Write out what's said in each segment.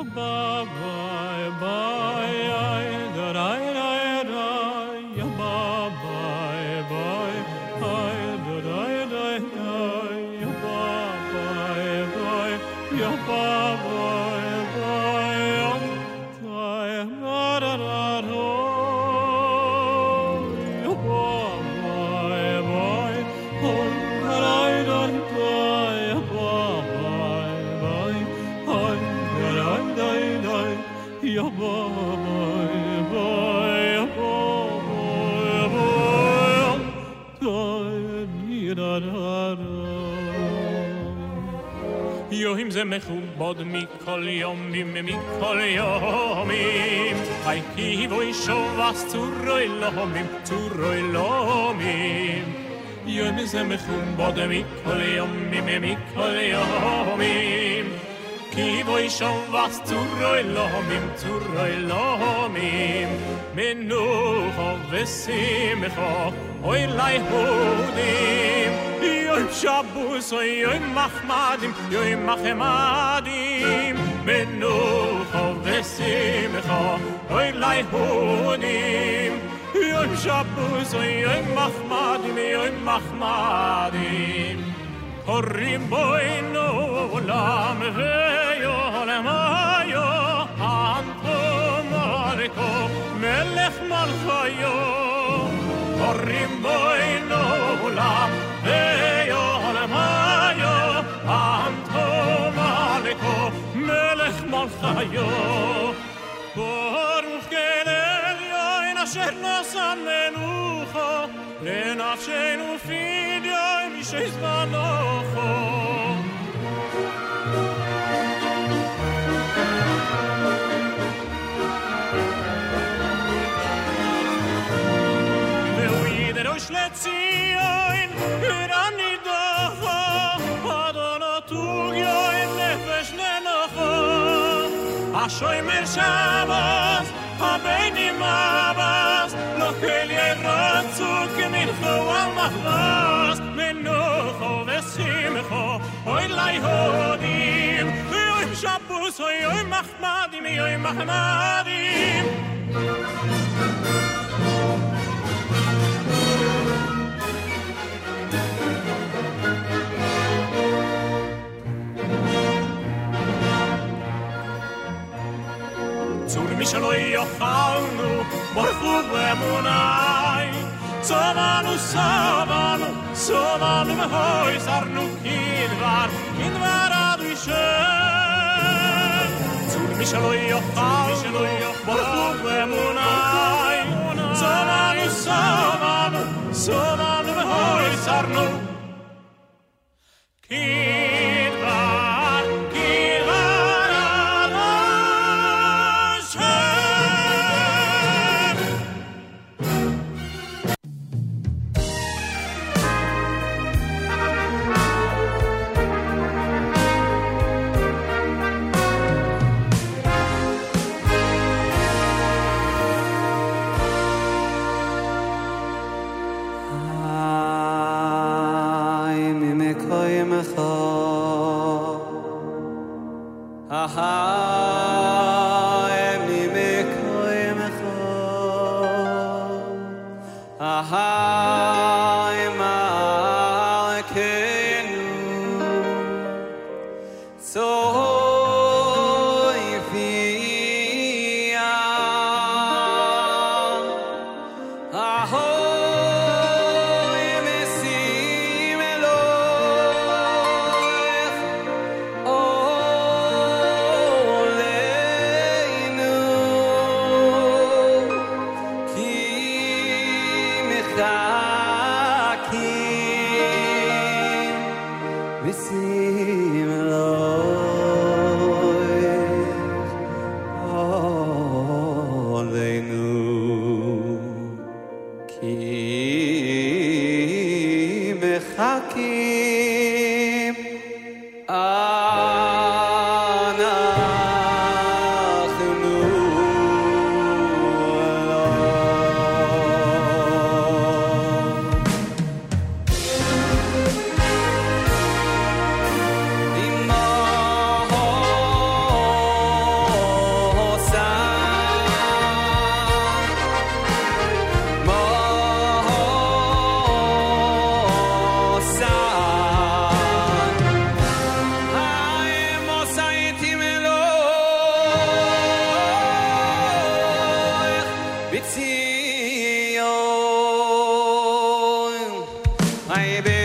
Ya ba ba זה מכובד מכל יומים מכל יומים היי כי בוי שובס צורוי לומים צורוי לומים יוים זה מכובד מכל יומים מכל יומים כי בוי שובס צורוי לומים צורוי לומים מנוחו ושמחו אוי ליהודים יום שבוס אוי יום מחמדים יום מחמדים מנוחו ושמחו אוי ליהודים יום שבוס אוי יום מחמדים יום מחמדים הורים בוינו עולם ויעולם היו אנטו מלכו מלך מלכיו הורים חיו ברוך גנליו אין אשר נוסה מנוחו לנפשנו פידיו אין מי שיזמנוחו Soy Mershabas, Habeni Mabas, Lochel Yeratzu, Kimilcho Amachlas, Menucho Vesimcho, Oy Laihodim, Oy Shabbos, Oy Mahmadim, Oy Mahmadim. mi sono io fanno, morfume munai. Sovanu, sovanu, sovanu me hoj sarnu kinvar, kinvar adrishen. Zur mi sono io fanno, morfume munai. Sovanu, sovanu, sovanu me hoj sarnu kinvar. I be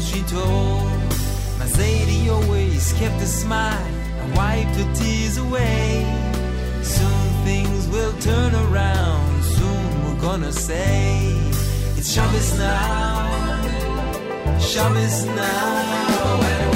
she told. My Zadie always kept a smile and wiped her tears away. Soon things will turn around, soon we're gonna say it's Shabbos now, Shabbos now.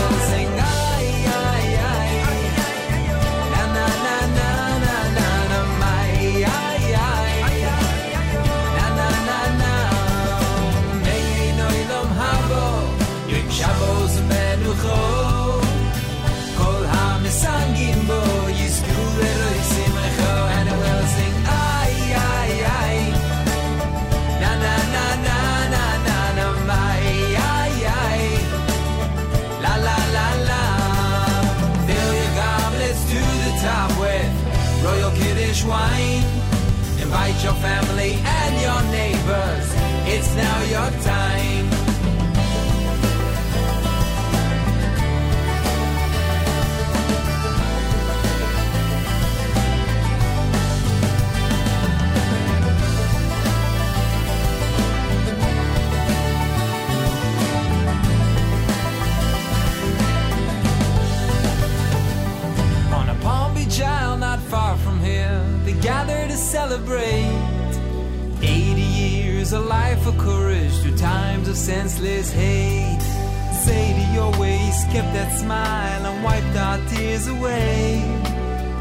your family and your neighbors. It's now your time. celebrate 80 years, a life of courage through times of senseless hate. Say to your ways, kept that smile and wiped our tears away.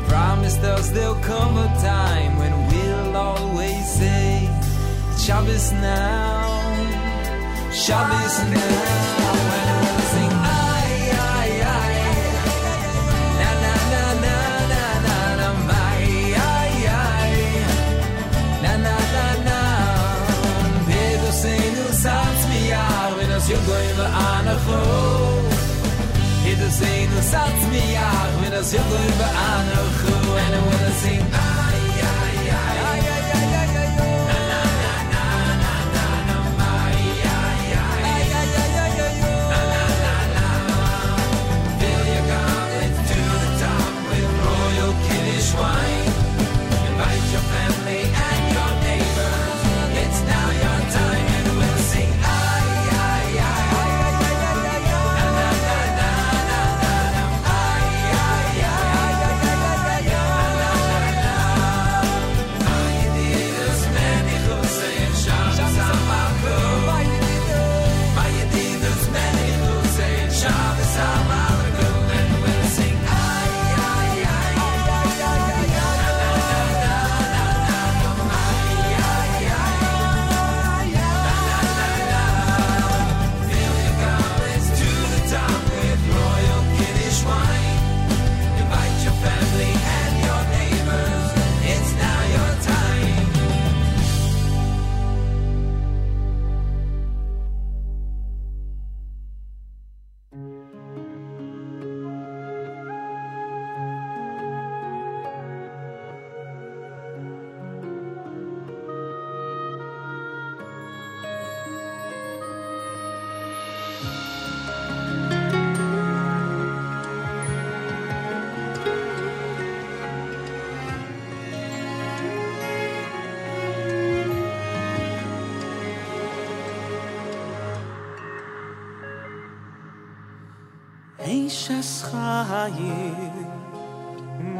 Promised us there'll come a time when we'll always say, Shabbos now, Shabbos now. satz mir ja wenn das hier über ane gro und i wanna sing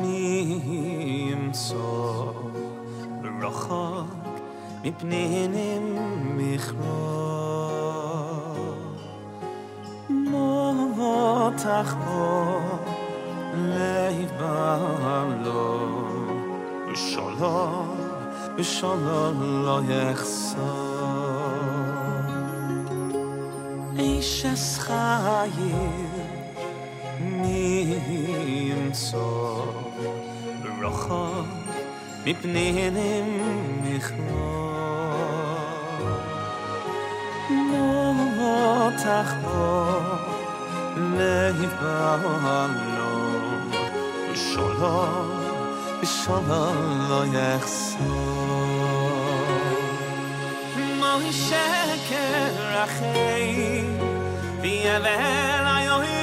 נמצא רחוק מפני מכרות. מותח פה לב בעלו, ושלום, ושלום לא יחסר. איש אס חיים נמסור רוחו מפני נמכלול. לא תחבור לבעלו, ושולו, ושולו לא יחסור. מוישה קרחי ויבל היוהי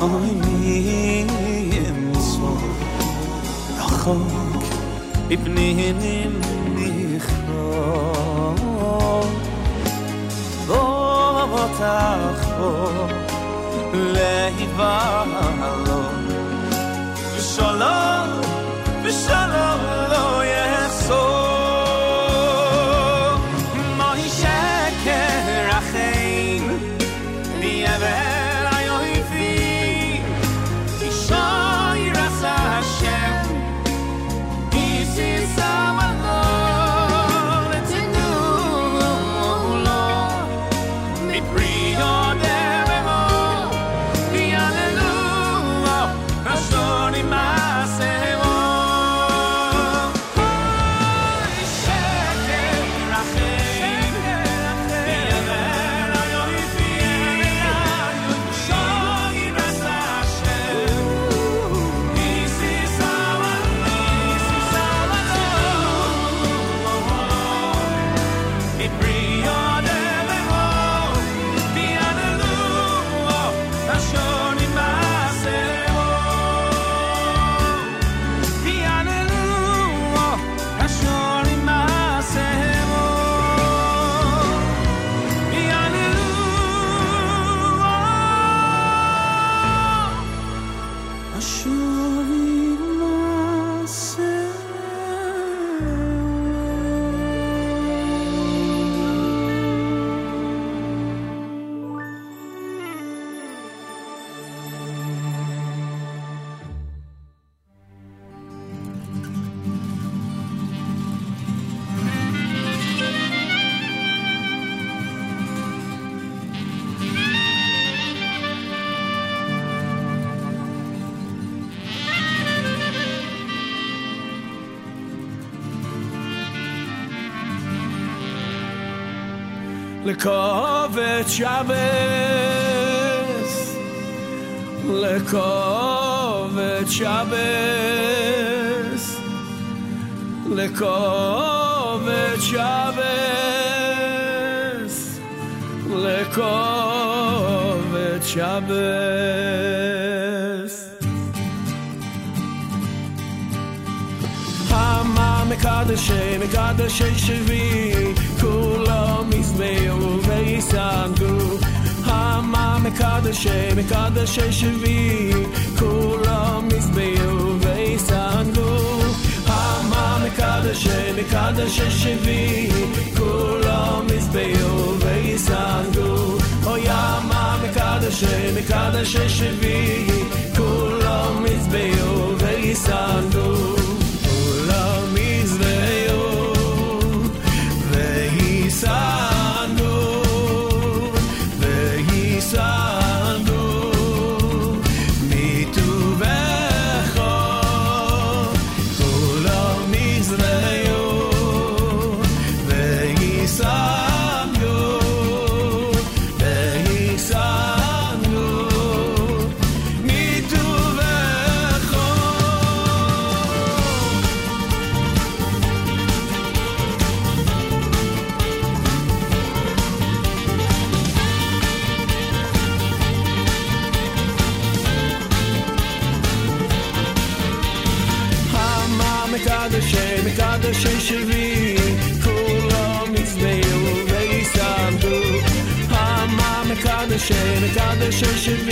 Oy miyem so Rachok Ibninim nichro Votach bo Leivalo Shalom Shabbos, Lekovet Shabbos, Lekovet Shabbos, Lekovet Shabbos. Hama Mekadashe, Mekadashe Shevi, Kulam Izmeru veisandu. Hama mekadeshe, mekadeshe shevi, kulam izmeu veisandu. Hama mekadeshe, mekadeshe shevi, kulam izmeu veisandu. Oyama mekadeshe, mekadeshe shevi, kulam izmeu veisandu. Kulam Shit.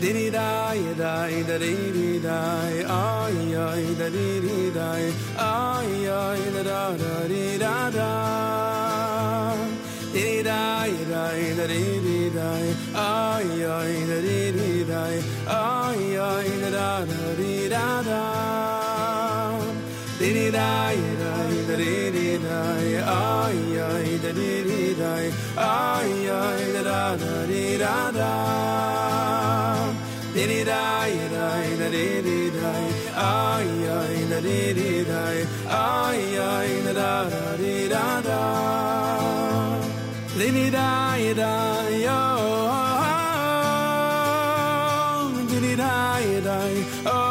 Diri dai dai da diri dai ai ai da diri dai ai ai da da da di da da. Diri dai dai da diri dai ai ai da diri dai ai ai da da da di da da. Diri dai dai da diri dai ai ai da diri dai ai ai da da da di da da. Did it I and I it I did I I I and I did I I I and I did I da da Did it I and I yo Did it I and I oh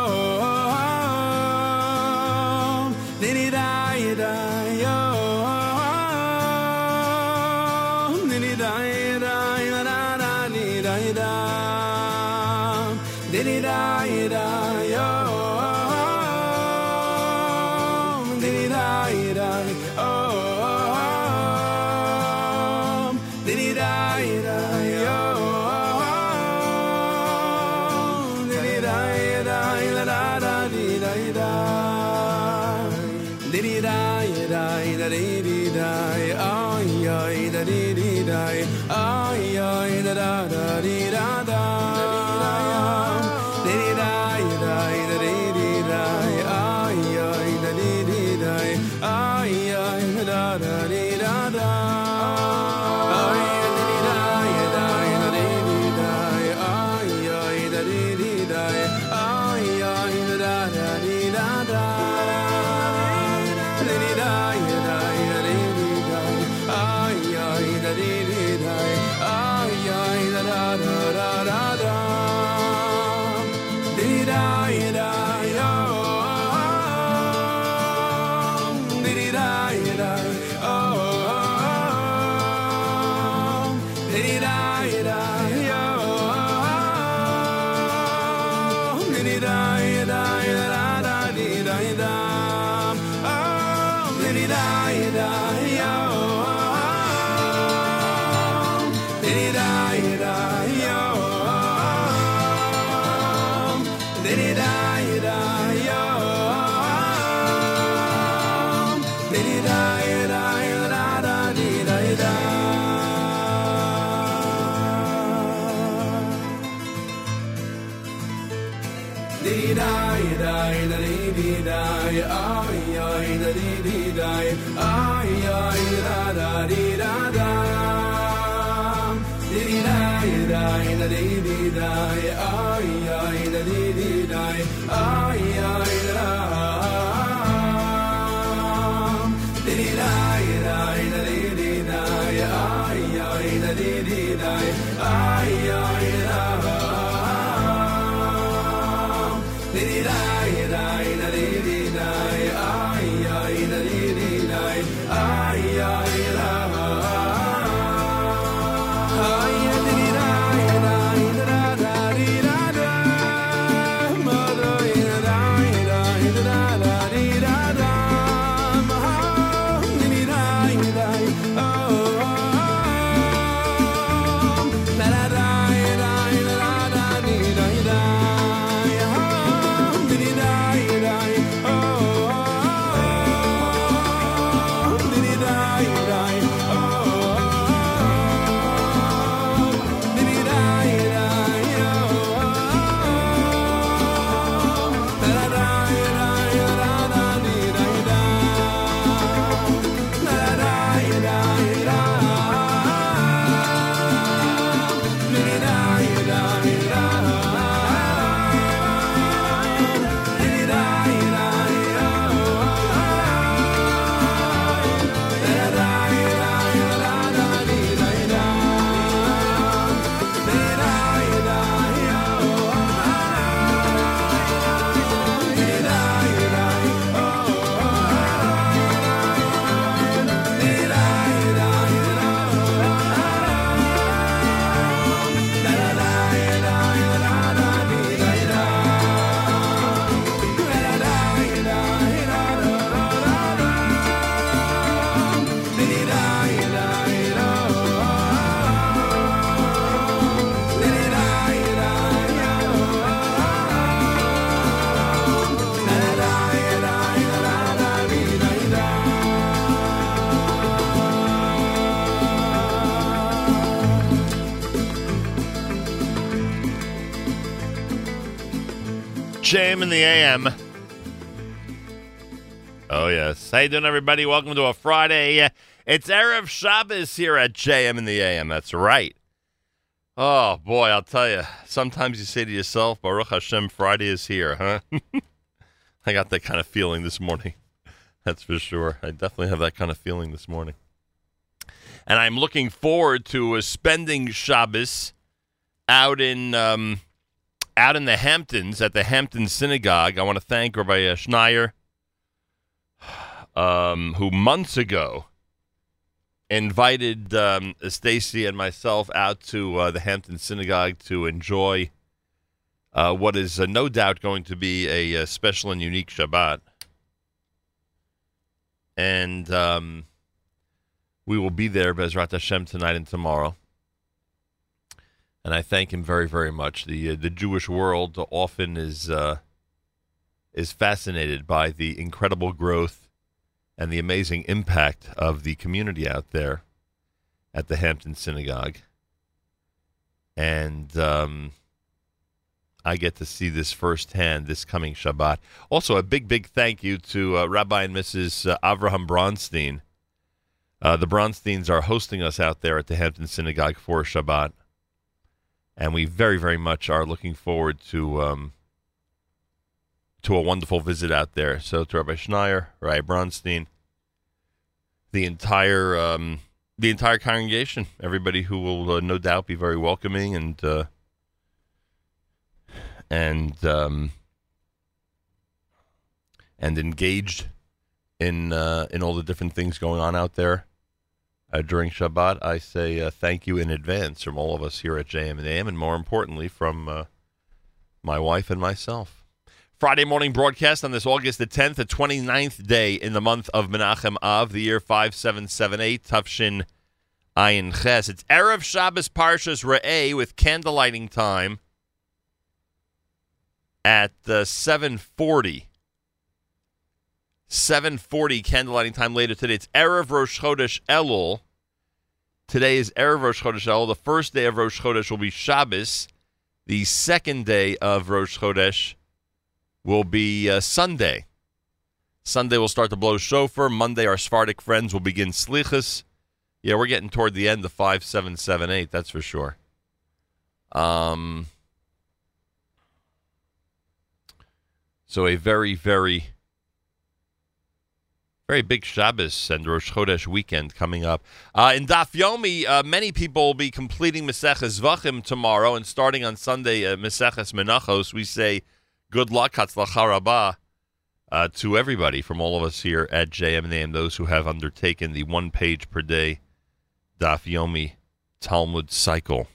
JM in the AM. Oh, yes. How you doing, everybody? Welcome to a Friday. It's Erev Shabbos here at JM in the AM. That's right. Oh, boy, I'll tell you. Sometimes you say to yourself, Baruch Hashem, Friday is here, huh? I got that kind of feeling this morning. That's for sure. I definitely have that kind of feeling this morning. And I'm looking forward to uh, spending Shabbos out in um, out in the Hamptons at the Hampton Synagogue. I want to thank Rabbi uh, Schneier, um, who months ago invited um, Stacy and myself out to uh, the Hampton Synagogue to enjoy uh, what is uh, no doubt going to be a, uh special and unique Shabbat. And um, we will be there, Bezrat Hashem, tonight and tomorrow. And I thank him very, very much. The uh, the Jewish world often is uh, is fascinated by the incredible growth and the amazing impact of the community out there at the Hampton Synagogue. And um, I get to see this firsthand this coming Shabbat. Also, a big, big thank you to uh, Rabbi and Mrs. Uh, Avraham Bronstein. Uh, the Bronsteins are hosting us out there at the Hampton Synagogue for Shabbat. And we very, very much are looking forward to um, to a wonderful visit out there. So to Rabbi Schneier, Rabbi Bronstein, the entire um, the entire congregation, everybody who will uh, no doubt be very welcoming and uh, and um, and engaged in uh, in all the different things going on out there uh, during Shabbat. I say uh, thank you in advance from all of us here at JM and AM, and more importantly, from uh, my wife and myself. Friday morning broadcast on this August the 10th, the 29th day in the month of Menachem Av, the year 5778, Tufshin Ayin Ches. It's Erev Shabbos Parshas Re'eh with candlelighting time at uh, 740. 740 candlelighting time later today. It's Erev Rosh Chodesh Elul. Today is Erev Rosh Chodesh Elul. The first day of Rosh Chodesh will be Shabbos. The second day of Rosh Chodesh will be uh, Sunday. Sunday we'll start to blow shofar. Monday our Sephardic friends will begin slichas. Yeah, we're getting toward the end of five, seven, seven, eight. That's for sure. Um. So a very, very, very big Shabbos and Rosh Chodesh weekend coming up. Uh, in Daf Yomi, uh, many people will be completing Maseches Zevachim tomorrow, and starting on Sunday, uh, Maseches Menachos. We say good luck, Hatzlacha Rabbah, uh, to everybody from all of us here at JM and those who have undertaken the one page per day Daf Yomi Talmud cycle.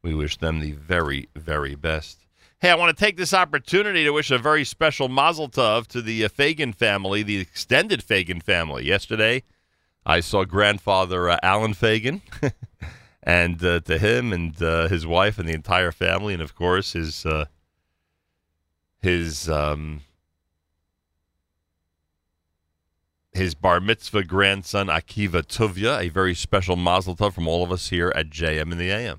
We wish them the very, very best. Hey, I want to take this opportunity to wish a very special mazel tov to the uh, Fagan family, the extended Fagan family. Yesterday, I saw grandfather uh, Alan Fagan, and uh, to him and uh, his wife and the entire family, and of course his uh, his um, his bar mitzvah grandson Akiva Tuvia, a very special mazel tov from all of us here at JM in the AM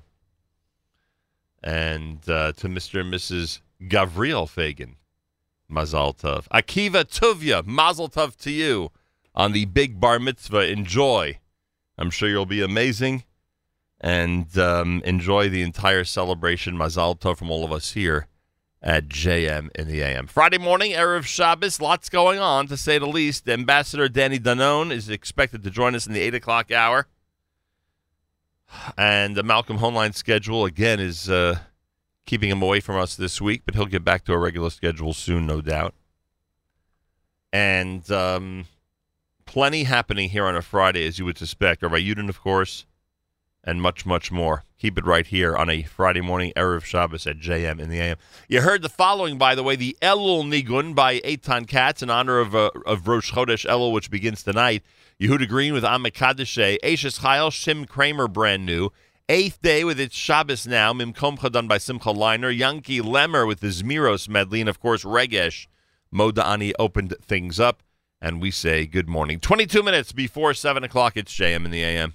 and uh, to Mr. and Mrs. Gavriel Fagan. Mazal Tov. Akiva Tuvia, Mazel Tov to you on the big bar mitzvah. Enjoy. I'm sure you'll be amazing and um, enjoy the entire celebration. Mazal Tov from all of us here at JM in the AM. Friday morning, Erev Shabbos, lots going on to say the least. Ambassador Danny Danon is expected to join us in the 8 o'clock hour. And the Malcolm Hoenlein schedule, again, is uh, keeping him away from us this week, but he'll get back to a regular schedule soon, no doubt. And um, plenty happening here on a Friday, as you would suspect. Rabbi Yudin, of course, and much, much more. Keep it right here on a Friday morning, Erev Shabbos at JM in the AM. You heard the following, by the way, the Elul Nigun by Eitan Katz in honor of, uh, of Rosh Chodesh Elul, which begins tonight. Yehuda Green with Amit Kadeshe, Ashes Chayil, Shim Craimer, brand new. Eighth day with its Shabbos now, Mimkomcha done by Simcha Leiner, Yankee Lemmer with the Zmiros medley, and of course Regesh. Modani opened things up, and we say good morning. 22 minutes before 7 o'clock, it's JM in the AM.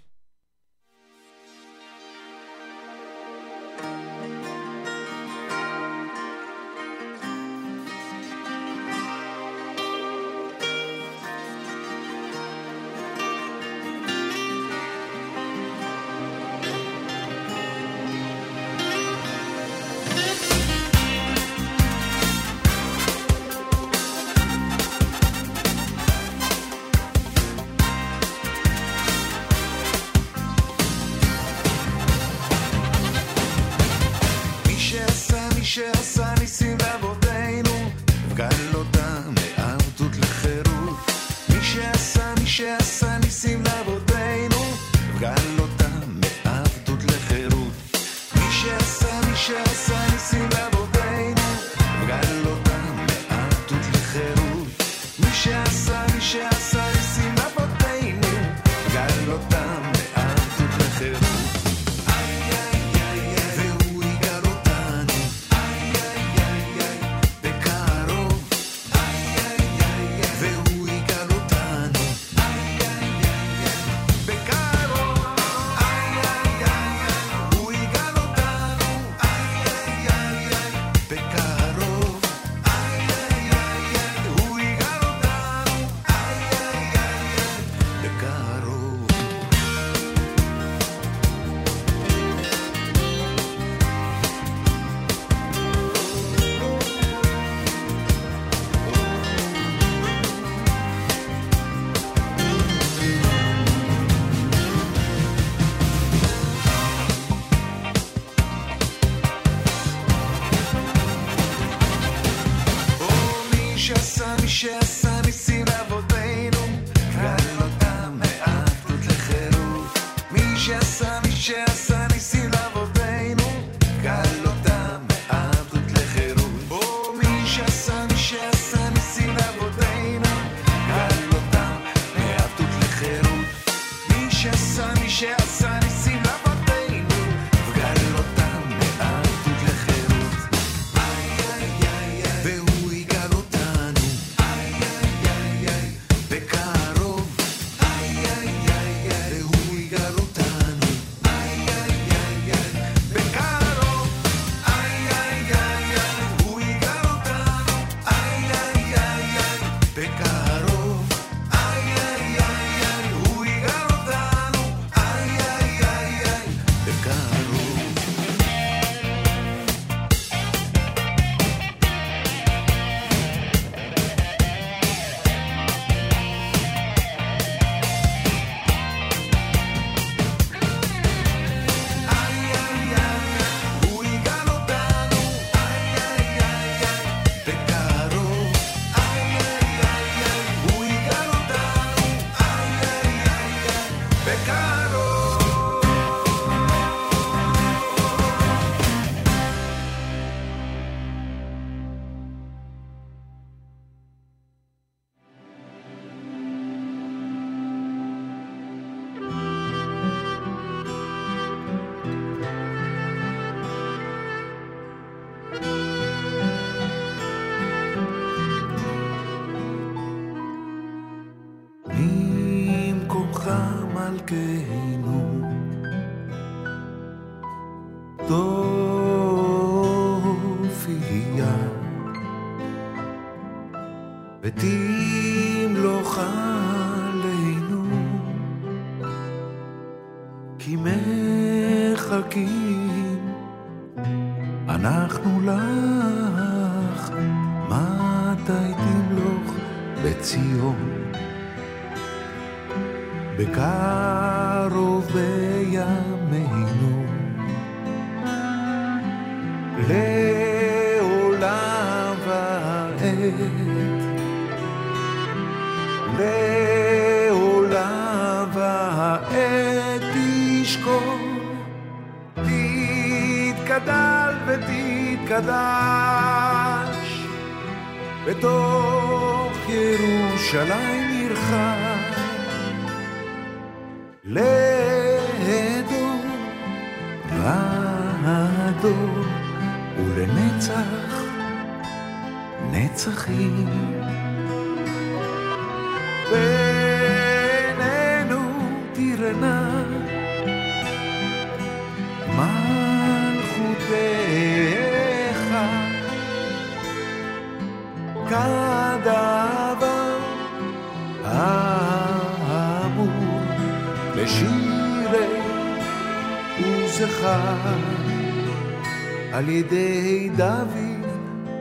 על ידי דוד,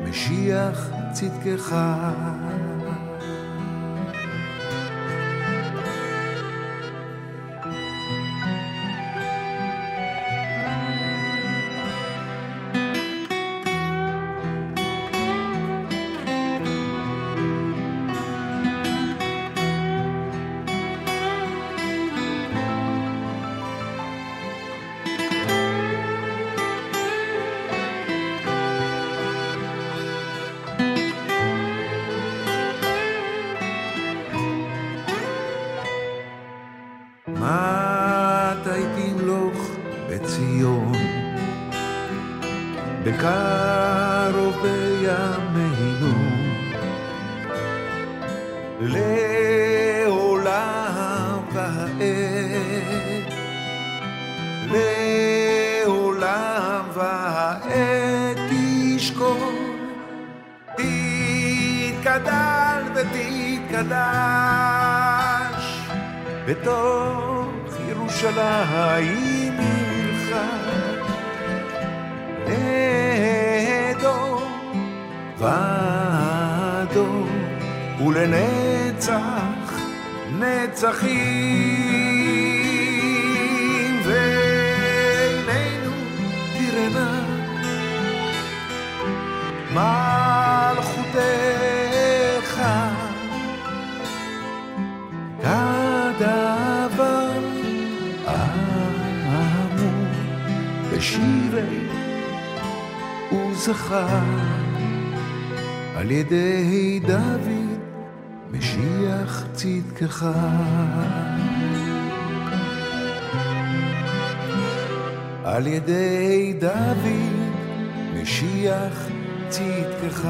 משיח צדקך. באדום, ולנצח נצחים. ואלינו תראה מלכותך כדבר אמור בשירי וזכר. על ידי דוד, משיח צדקך. על ידי דוד, משיח צדקך.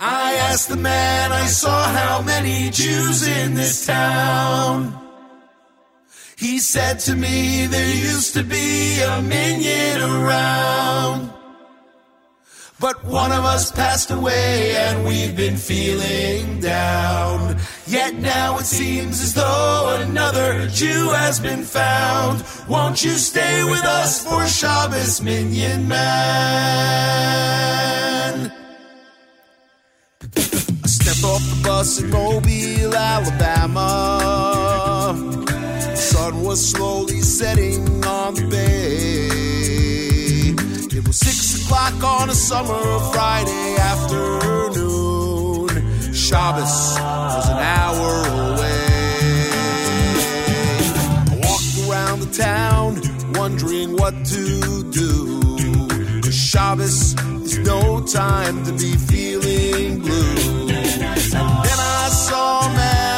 I asked the man I saw how many Jews in this town. He said to me there used to be a minyan around. But one of us passed away and we've been feeling down. Yet now it seems as though another Jew has been found. Won't you stay with us for Shabbos, Minyan Man? I stepped off the bus in Mobile, Alabama. Sun was slowly setting on the bay. Was six o'clock on a summer Friday afternoon. Shabbos was an hour away. I walked around the town, wondering what to do. 'Cause Shabbos is no time to be feeling blue. And then I saw a man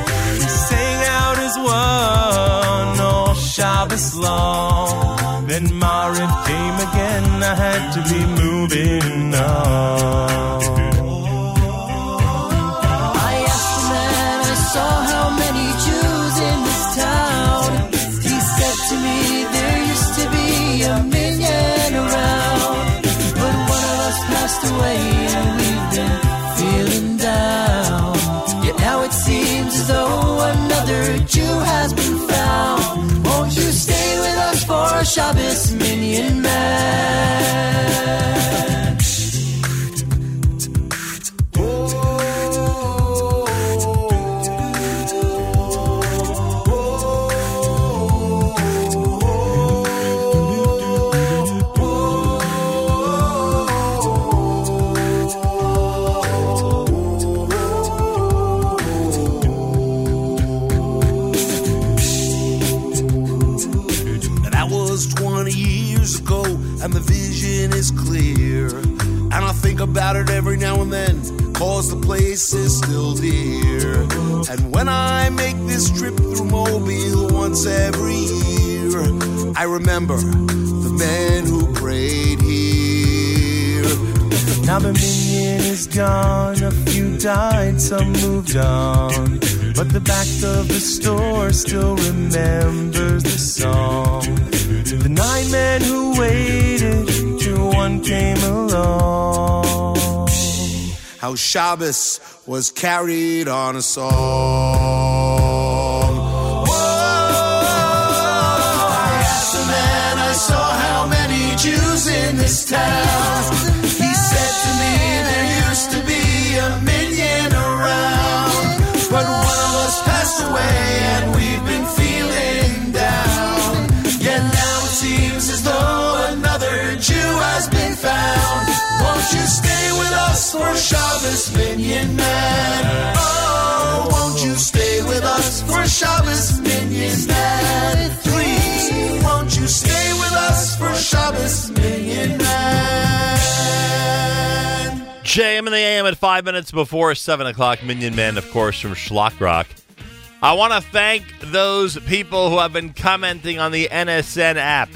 Shabbos long. Then Mariv came again, I had to be moving on. I asked the man I saw how many Jews in this town. He said to me there used to be a minyan around, but one of us passed away and we've been feeling down. Yet now it seems as though another Jew has been Shabbos, minyan man? Is clear. And I think about it every now and then, cause the place is still dear. And when I make this trip through Mobile once every year, I remember the man who prayed here. Now the minyan is gone, a few died, some moved on. But the back of the store still remembers the song. To The nine men who waited till one came along. How Shabbos was carried on a song. Whoa, I asked the man I saw how many Jews in this town. For Shabbos, Minyan Man? Oh, won't you stay with us for Shabbos, Minyan Man? Please, won't you stay with us for Shabbos, Minyan Man? JM and the AM at five minutes before seven o'clock. Minyan Man, of course, from Shlock Rock. I want to thank those people who have been commenting on the NSN app.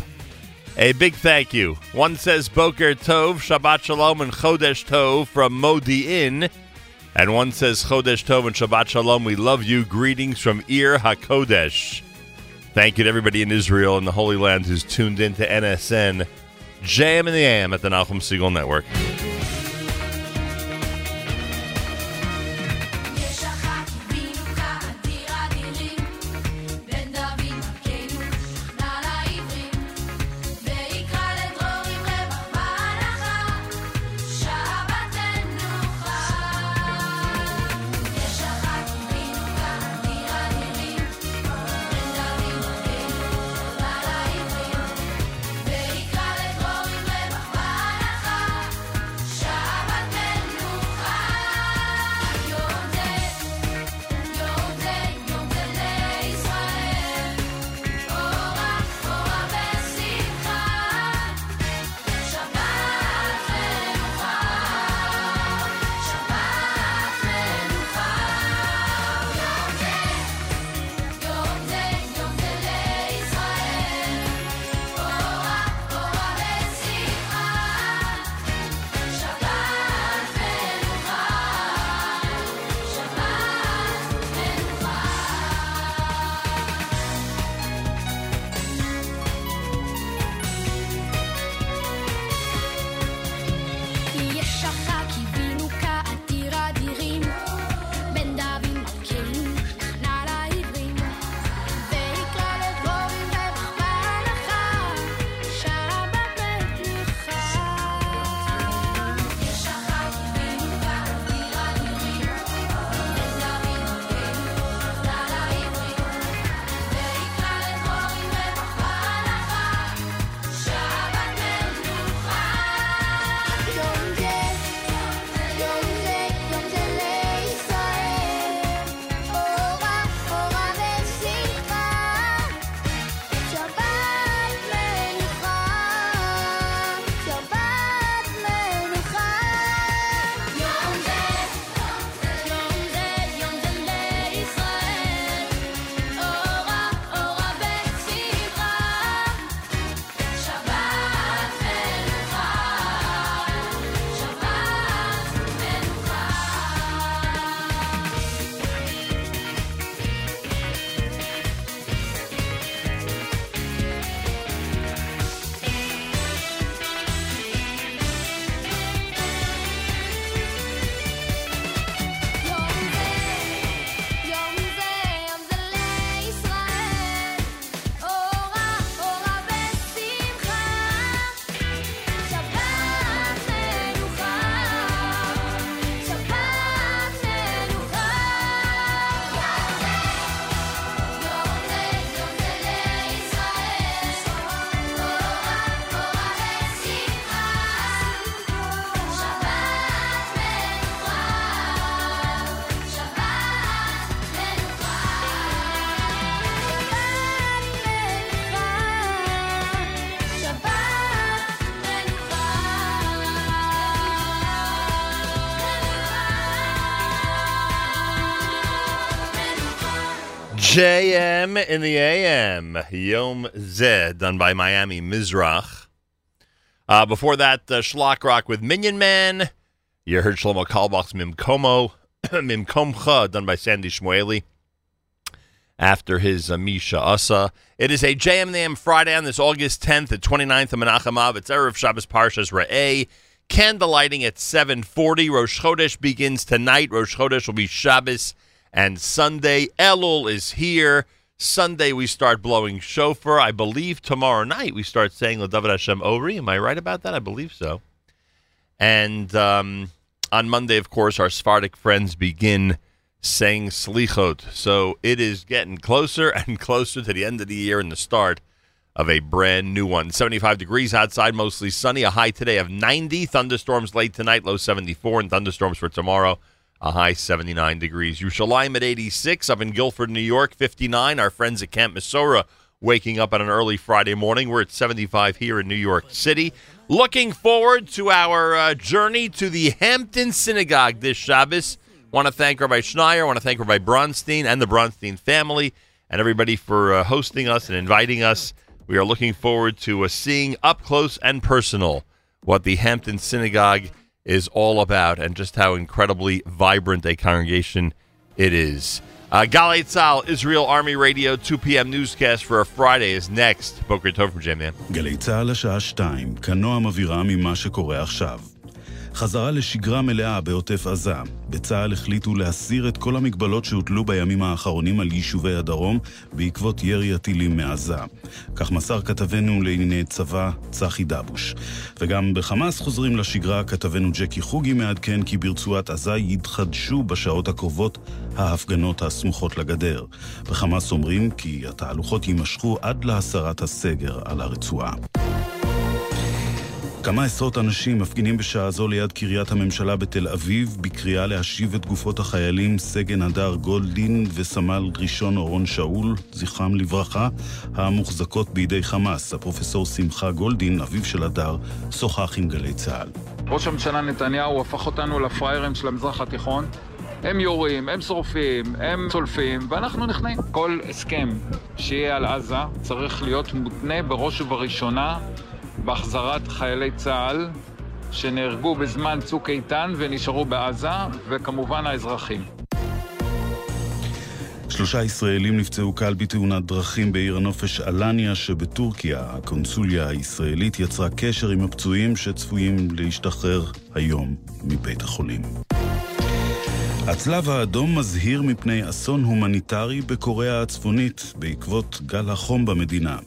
A big thank you. One says Boker Tov, Shabbat Shalom, and Chodesh Tov from Modi'in. And one says Chodesh Tov and Shabbat Shalom. We love you. Greetings from Ir HaKodesh. Thank you to everybody in Israel and the Holy Land who's tuned in to NSN Jam in the AM at the Nachum Segal Network. JM in the AM. Yom Zeh, done by Miami Mizrach. Uh, before that, uh, Shlock Rock with Minyan Man. You heard Shlomo Carlebach's Mimkomo, Mimkomcha, done by Sandy Shmueli. After his uh, Misha Asa. It is a JM in the AM Friday on this August 10th at 29th of Menachem Av. It's Erev Shabbos Parshas Re'eh. Candlelighting at 740. Rosh Chodesh begins tonight. Rosh Chodesh will be Shabbos and Sunday. Elul is here. Sunday we start blowing shofar. I believe tomorrow night we start saying David Hashem Ori. Am I right about that? I believe so. And um, on Monday, of course, our Sephardic friends begin saying Slichot. So it is getting closer and closer to the end of the year and the start of a brand new one. 75 degrees outside, mostly sunny. A high today of 90. Thunderstorms late tonight, low 74, and thunderstorms for tomorrow, a high 79 degrees. Yerushalayim at 86, up in Guilford, New York, 59. Our friends at Camp Mesorah waking up on an early Friday morning. We're at 75 here in New York City. Looking forward to our uh, journey to the Hampton Synagogue this Shabbos. Want to thank Rabbi Schneier. Want to thank Rabbi Bronstein and the Bronstein family and everybody for uh, hosting us and inviting us. We are looking forward to uh, seeing up close and personal what the Hampton Synagogue is all about and just how incredibly vibrant a congregation it is. Uh, Galei Tzahal, Israel Army Radio, 2 p.m. newscast for a Friday is next. Boker tov from Jam Man. חזרה לשגרה מלאה בעוטף עזה. בצה"ל החליטו להסיר את כל המגבלות שהוטלו בימים האחרונים על יישובי הדרום בעקבות ירי הטילים מעזה. כך מסר כתבנו לענייני צבא צחי דבוש. וגם בחמאס חוזרים לשגרה, כתבנו ג'קי חוגי מעדכן כי ברצועת עזה יתחדשו בשעות הקרובות ההפגנות הסמוכות לגדר. בחמאס אומרים כי התהלוכות יימשכו עד להסרת הסגר על הרצועה. כמה עשרות אנשים מפגינים בשעה זו ליד קריית הממשלה בתל אביב בקריאה להשיב את גופות החיילים סגן הדר גולדין וסמל ראשון אורון שאול, זכרם לברכה, המוחזקות בידי חמאס. הפרופסור שמחה גולדין, אביו של הדר, שוחח עם גלי צה"ל. ראש הממשלה נתניהו הפך אותנו לפראיירים של המזרח התיכון. הם יורים, הם שורפים, הם צולפים, ואנחנו נכנעים. כל הסכם שיהיה על עזה צריך להיות מותנה בראש ובראשונה בהחזרת חיילי צה"ל שנהרגו בזמן צוק איתן ונשארו בעזה, וכמובן האזרחים. שלושה ישראלים נפצעו קל בתאונת דרכים בעיר הנופש אלניה שבטורקיה. הקונסוליה הישראלית יצרה קשר עם הפצועים שצפויים להשתחרר היום מבית החולים. הצלב האדום מזהיר מפני אסון הומניטרי בקוריאה הצפונית בעקבות גל החום במדינה.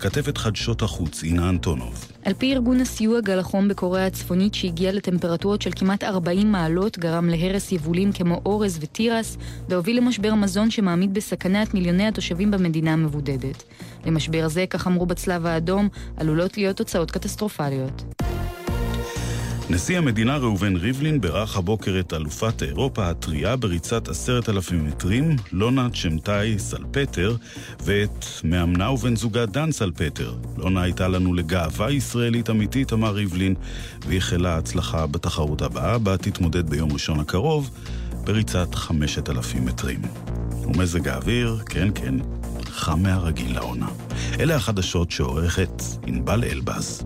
כתבת חדשות החוץ, אינה אנטונוב. על פי ארגון הסיוע גל החום בקוריאה הצפונית שהגיע לטמפרטורות של כמעט 40 מעלות, גרם להרס יבולים כמו אורז ותירס, והוביל למשבר מזון שמעמיד בסכנה את מיליוני התושבים במדינה המבודדת. למשבר זה, כך אמרו בצלב האדום, עלולות להיות תוצאות קטסטרופליות. נשיא המדינה ראובן ריבלין בירך הבוקר את אלופת אירופה הטריה בריצת עשרת אלפים מטרים, לונה צ'מטאי סלפטר, ואת מאמנה ובן זוגה דן סלפטר. לונה הייתה לנו לגאווה ישראלית אמיתית, אמר ריבלין, ואיחלה הצלחה בתחרות הבאה, בה תתמודד ביום ראשון הקרוב בריצת חמשת אלפים מטרים. ומזג האוויר, כן כן, חם מהרגיל לעונה. אלה החדשות שעורכת ענבל אלבז.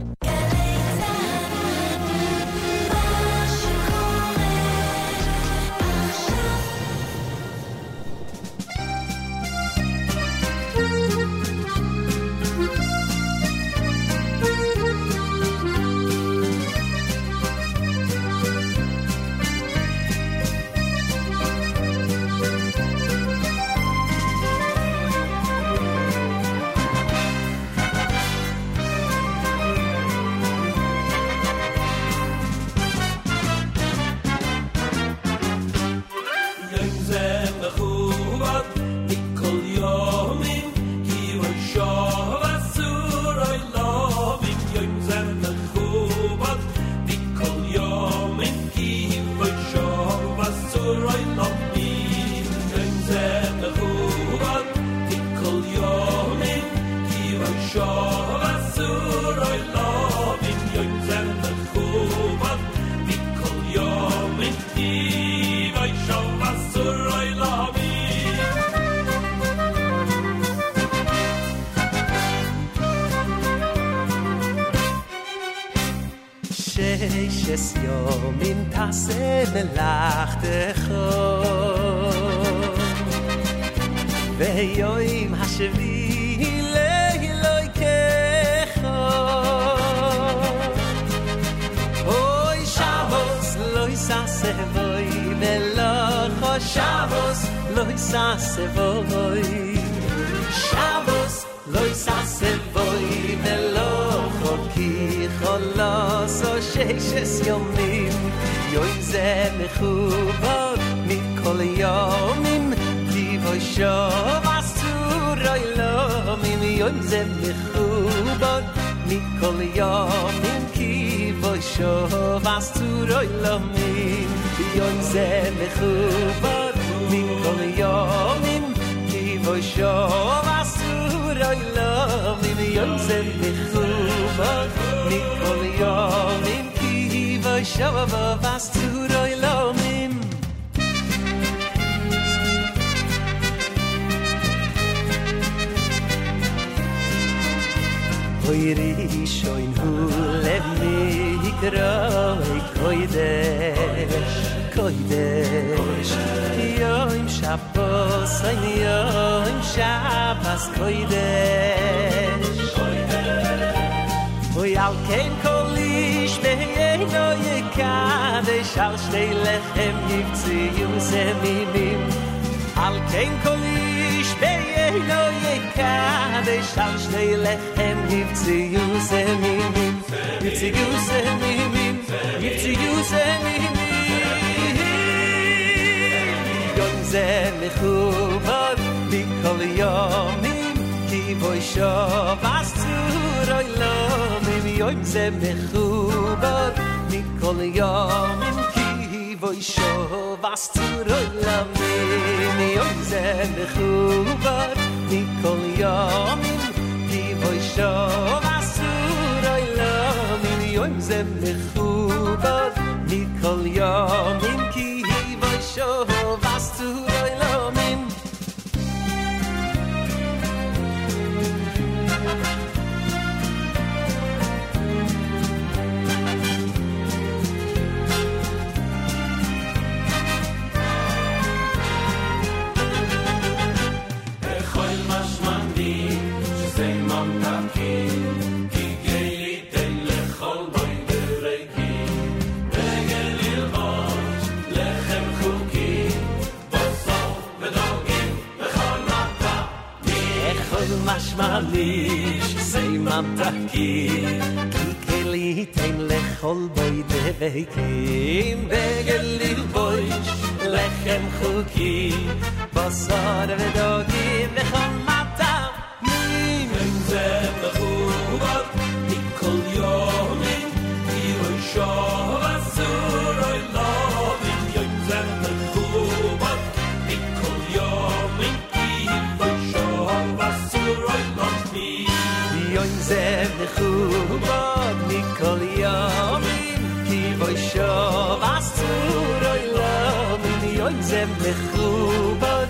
Yoin ze mechubad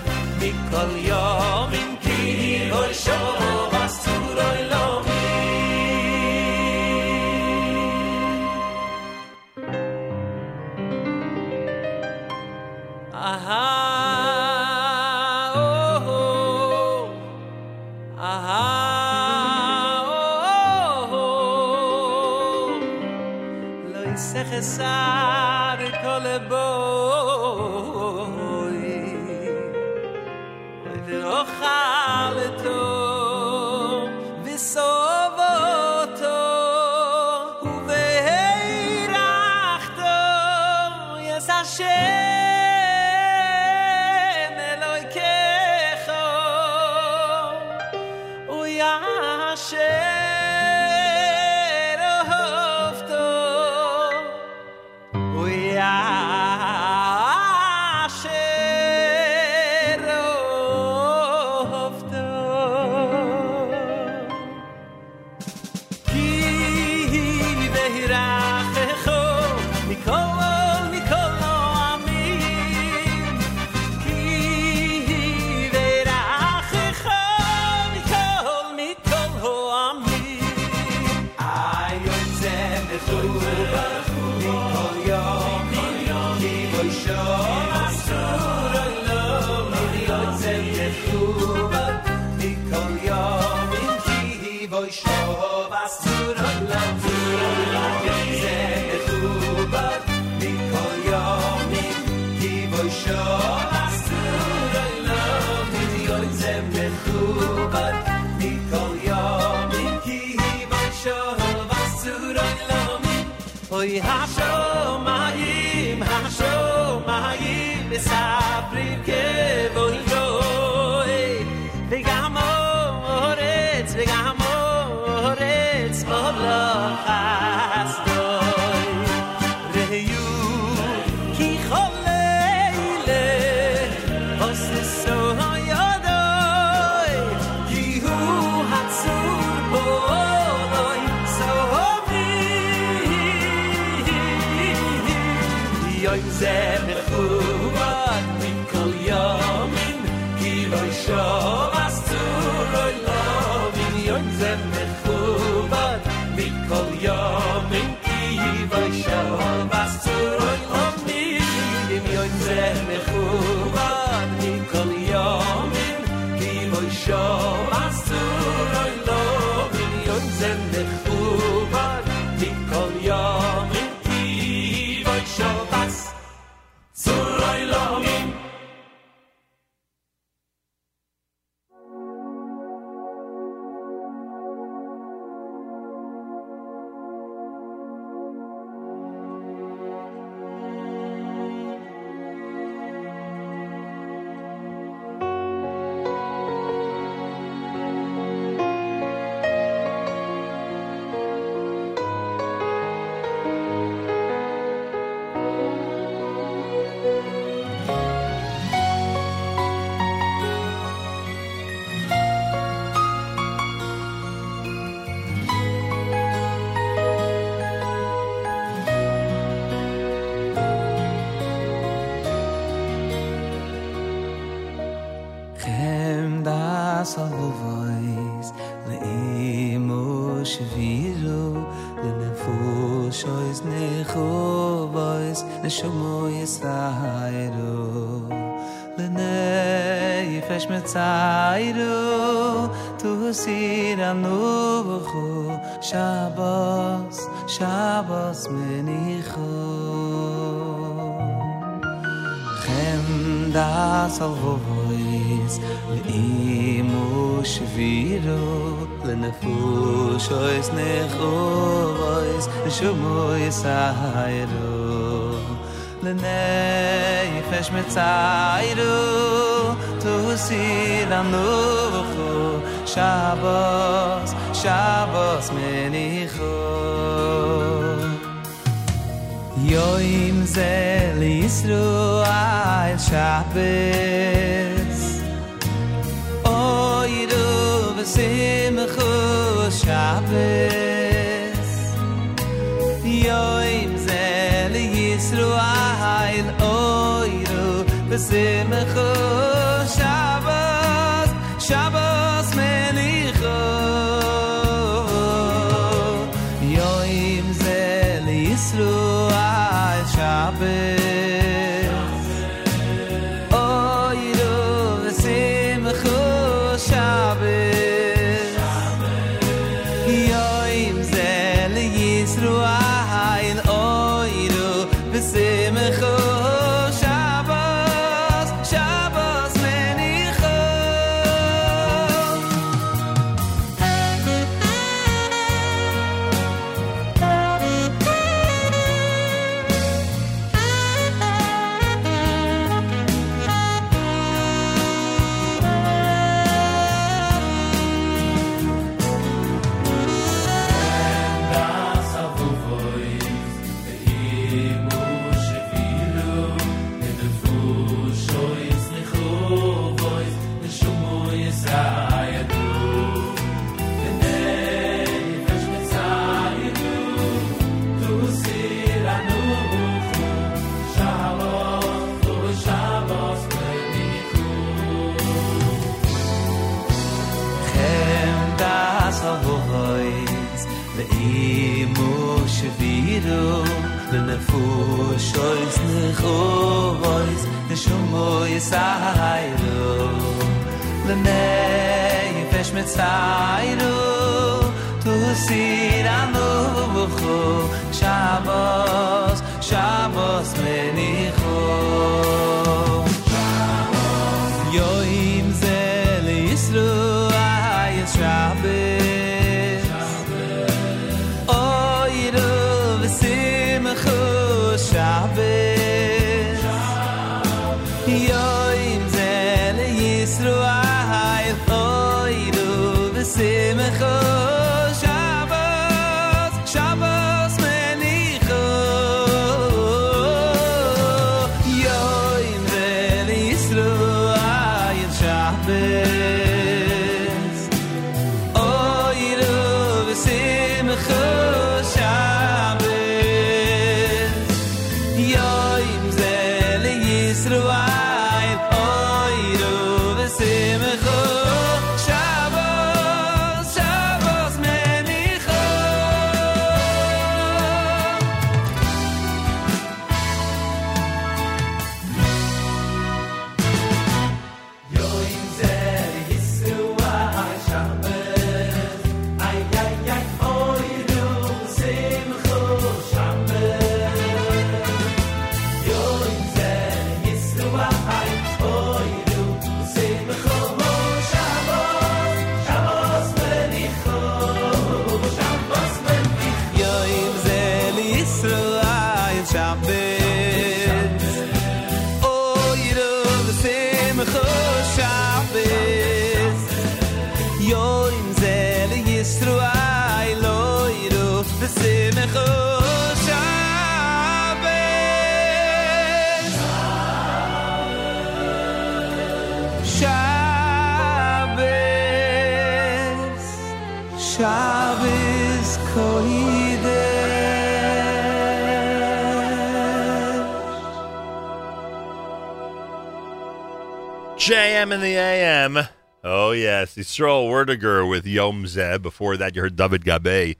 JM in the AM. Oh, yes. Yisrael Werdiger with Yom Zeh. Before that, you heard David Gabay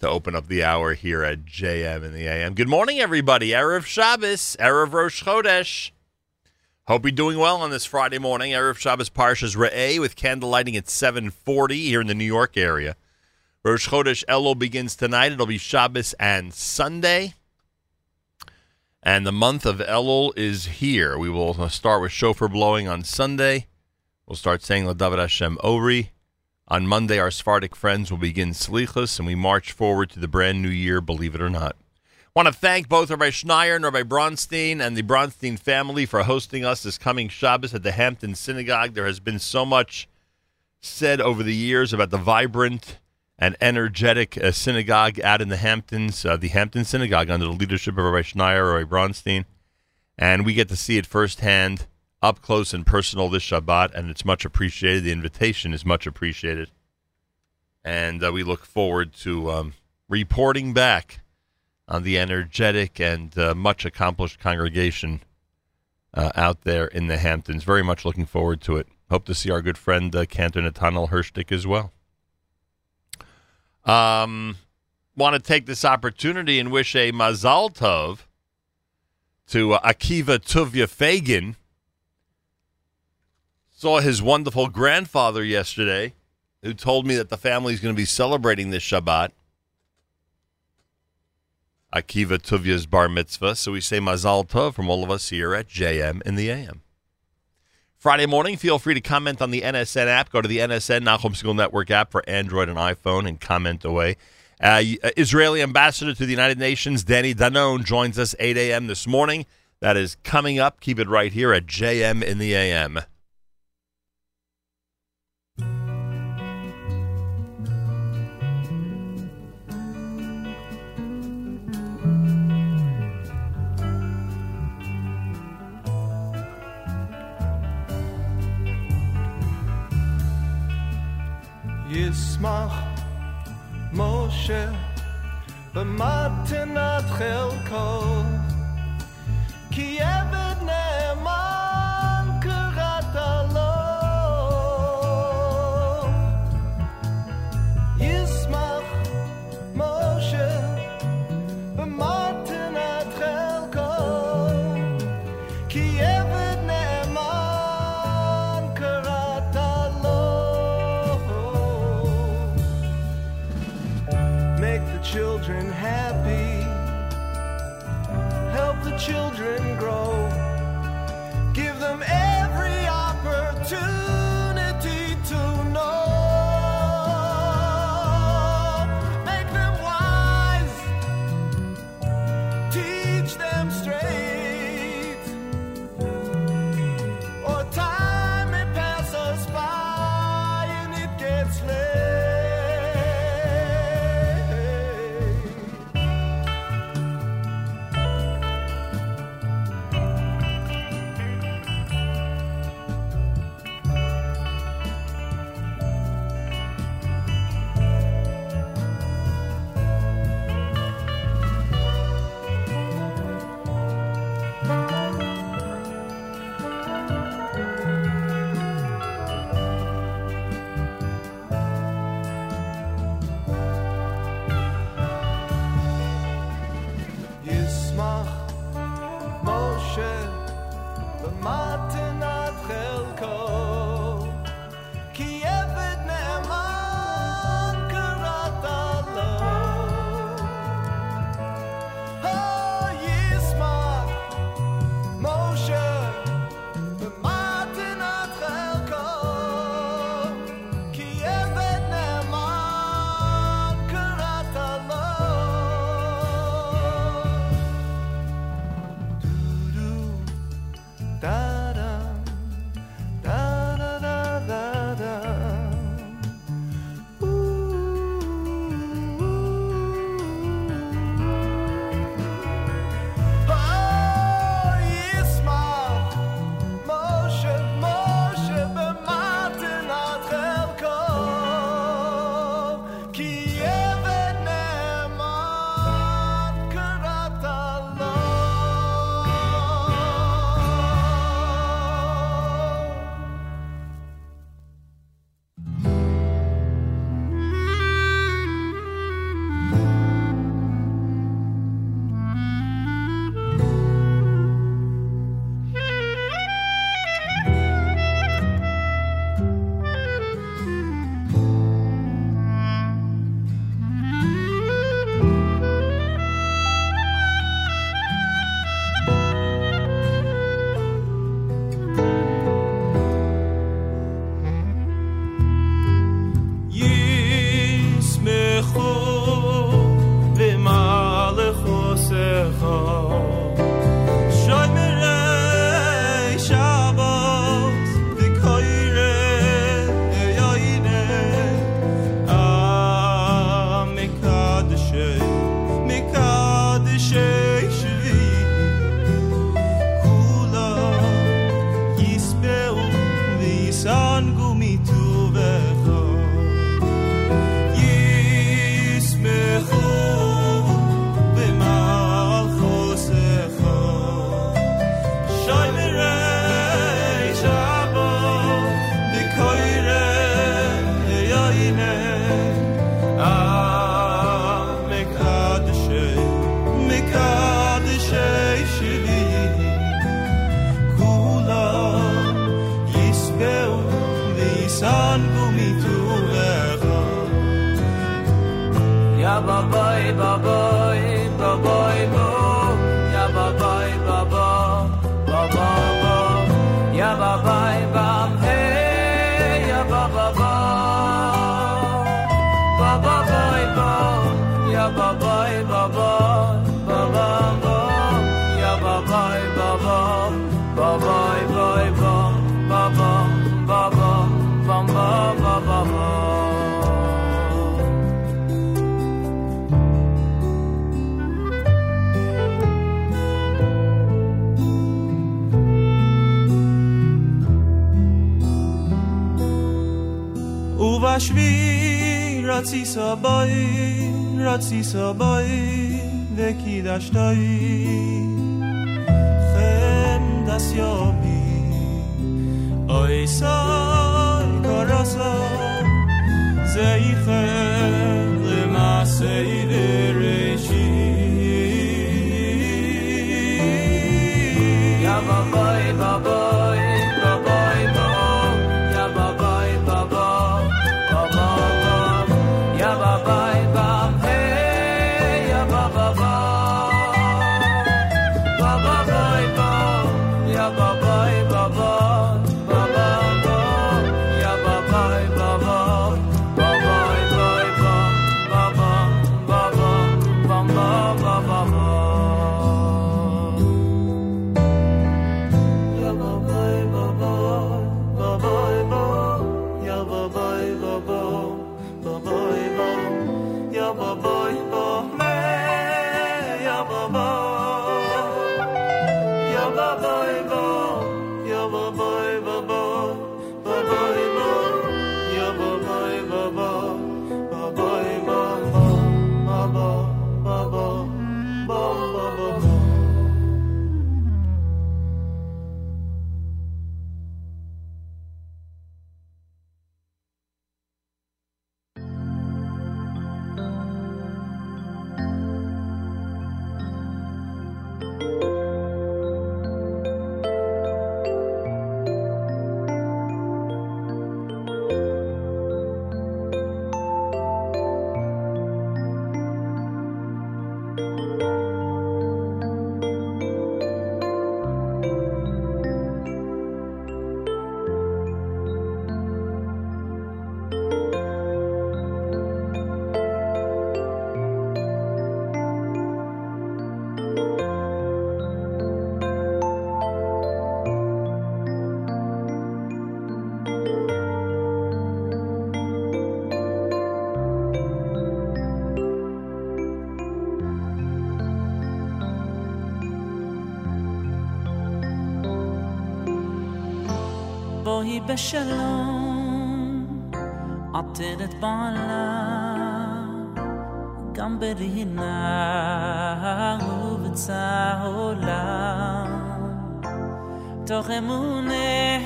to open up the hour here at JM in the AM. Good morning, everybody. Erev Shabbos, Erev Rosh Chodesh. Hope you're doing well on this Friday morning. Erev Shabbos Parshas Re'eh with candle lighting at 740 here in the New York area. Rosh Chodesh Elul begins tonight. It'll be Shabbos and Sunday. And the month of Elul is here. We will start with shofar blowing on Sunday. We'll start saying Ladavid Hashem Ori. On Monday, our Sephardic friends will begin Slichus, and we march forward to the brand new year, believe it or not. I want to thank both Rabbi Schneier and Rabbi Bronstein and the Bronstein family for hosting us this coming Shabbos at the Hampton Synagogue. There has been so much said over the years about the vibrant and energetic uh, synagogue out in the Hamptons, uh, the Hampton Synagogue under the leadership of Rabbi Schneier, Rabbi Bronstein. And we get to see it firsthand, up close and personal this Shabbat, and it's much appreciated. The invitation is much appreciated. And uh, we look forward to um, reporting back on the energetic and uh, much accomplished congregation uh, out there in the Hamptons. Very much looking forward to it. Hope to see our good friend uh, Cantor Netanel Hershtik as well. Um, want to take this opportunity and wish a Mazal Tov to uh, Akiva Tuvia Fagan. Saw his wonderful grandfather yesterday, who told me that the family is going to be celebrating this Shabbat. Akiva Tuvia's bar mitzvah. So we say Mazal Tov from all of us here at JM in the AM. Friday morning, feel free to comment on the NSN app. Go to the NSN Nachum Segal Network app for Android and iPhone and comment away. Uh, Israeli ambassador to the United Nations, Danny Danon, joins us 8 a.m. this morning. That is coming up. Keep it right here at JM in the AM. ישמח משה במתנת חלקו כי עבד see so בשלום, עטרת בעלה, גם ברהינה ובצהולה. תוך אמונה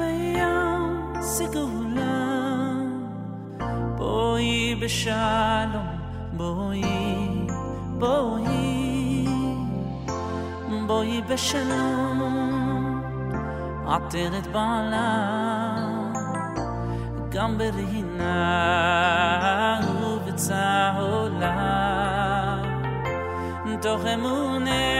וים סגולה, בואי בשלום, בואי, בואי, בואי בשלום att det bara kan berinna huvudet sa hålla. Då remune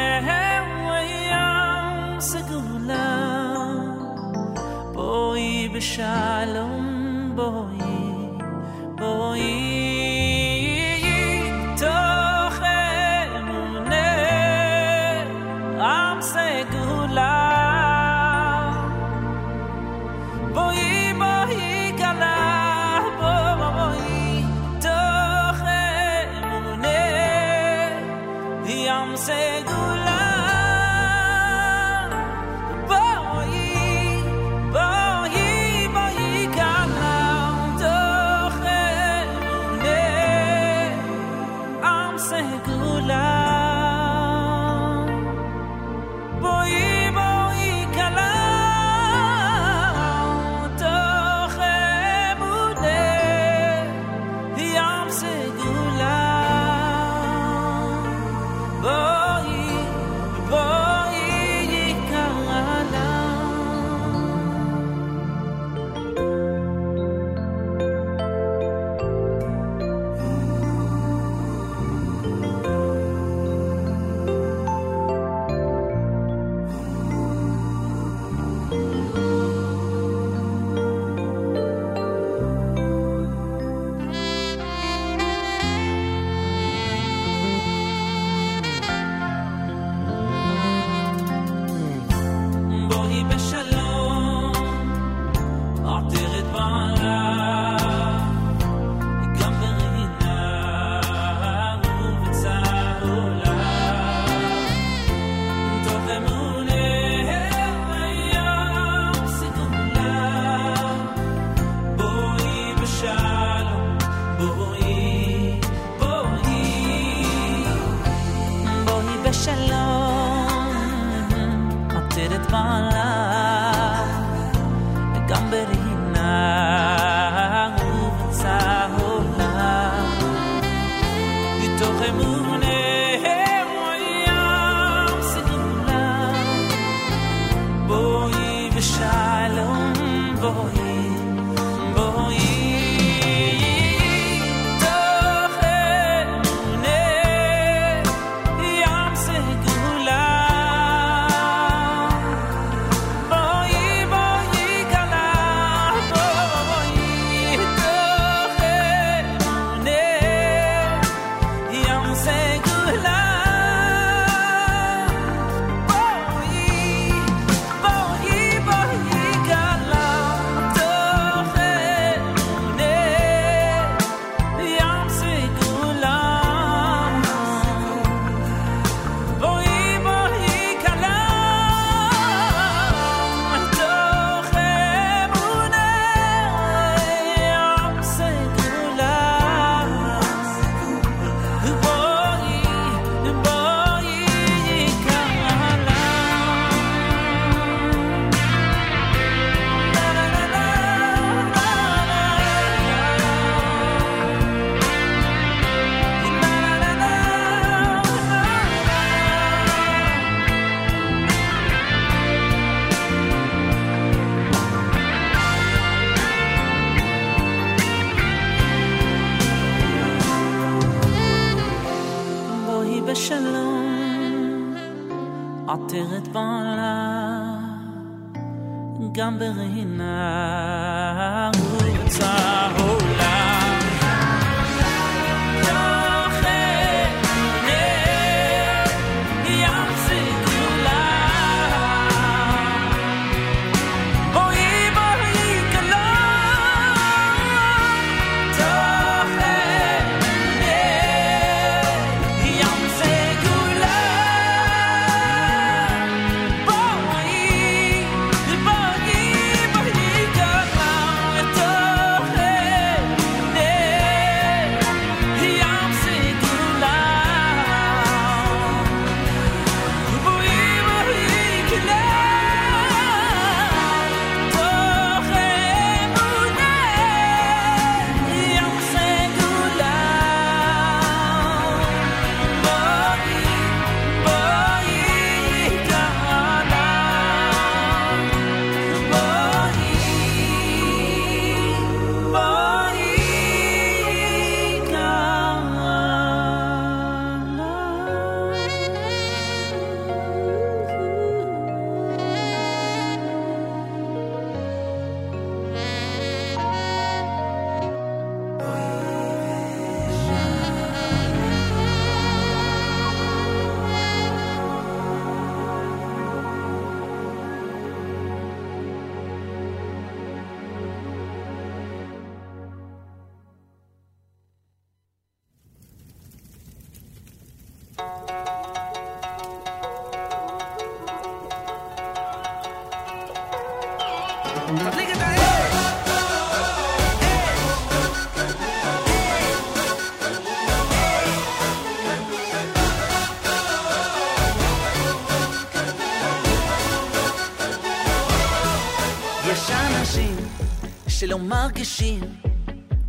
אשר מרגישים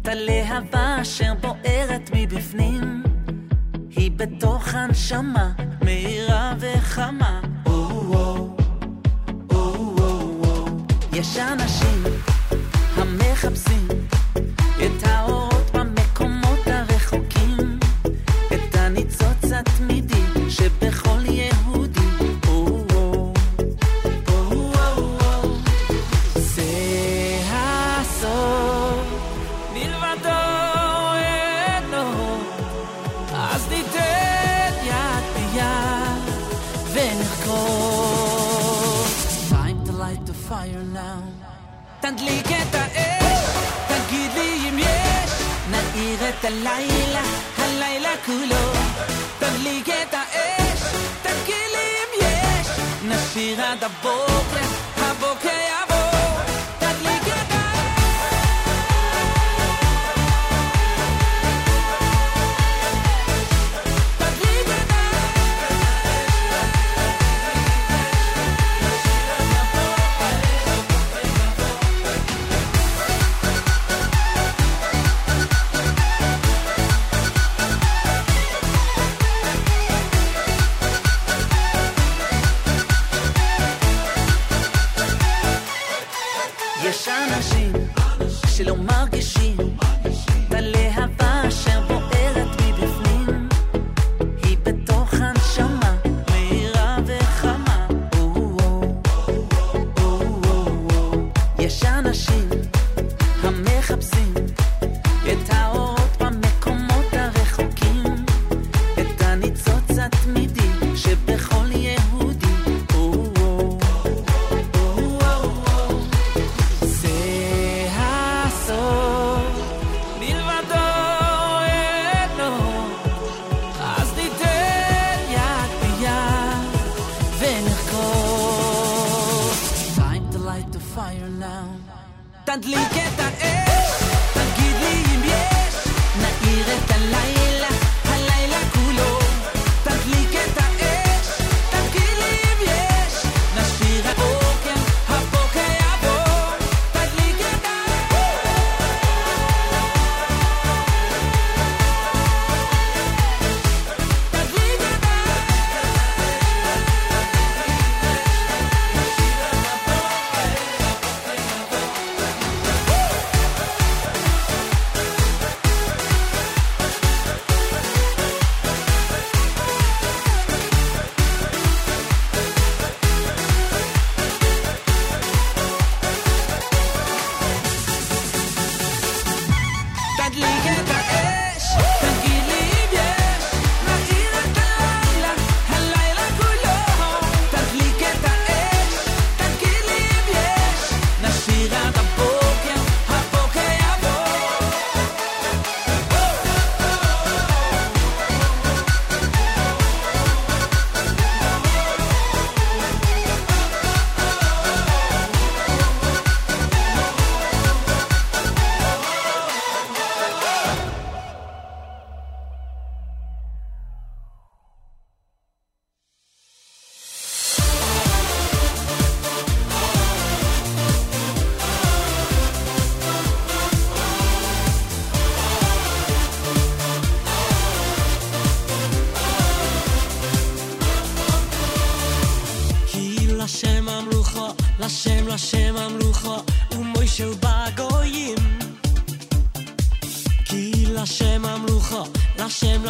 את הלהבה אשר בוערת מבפנים, היא בתוך הנשמה.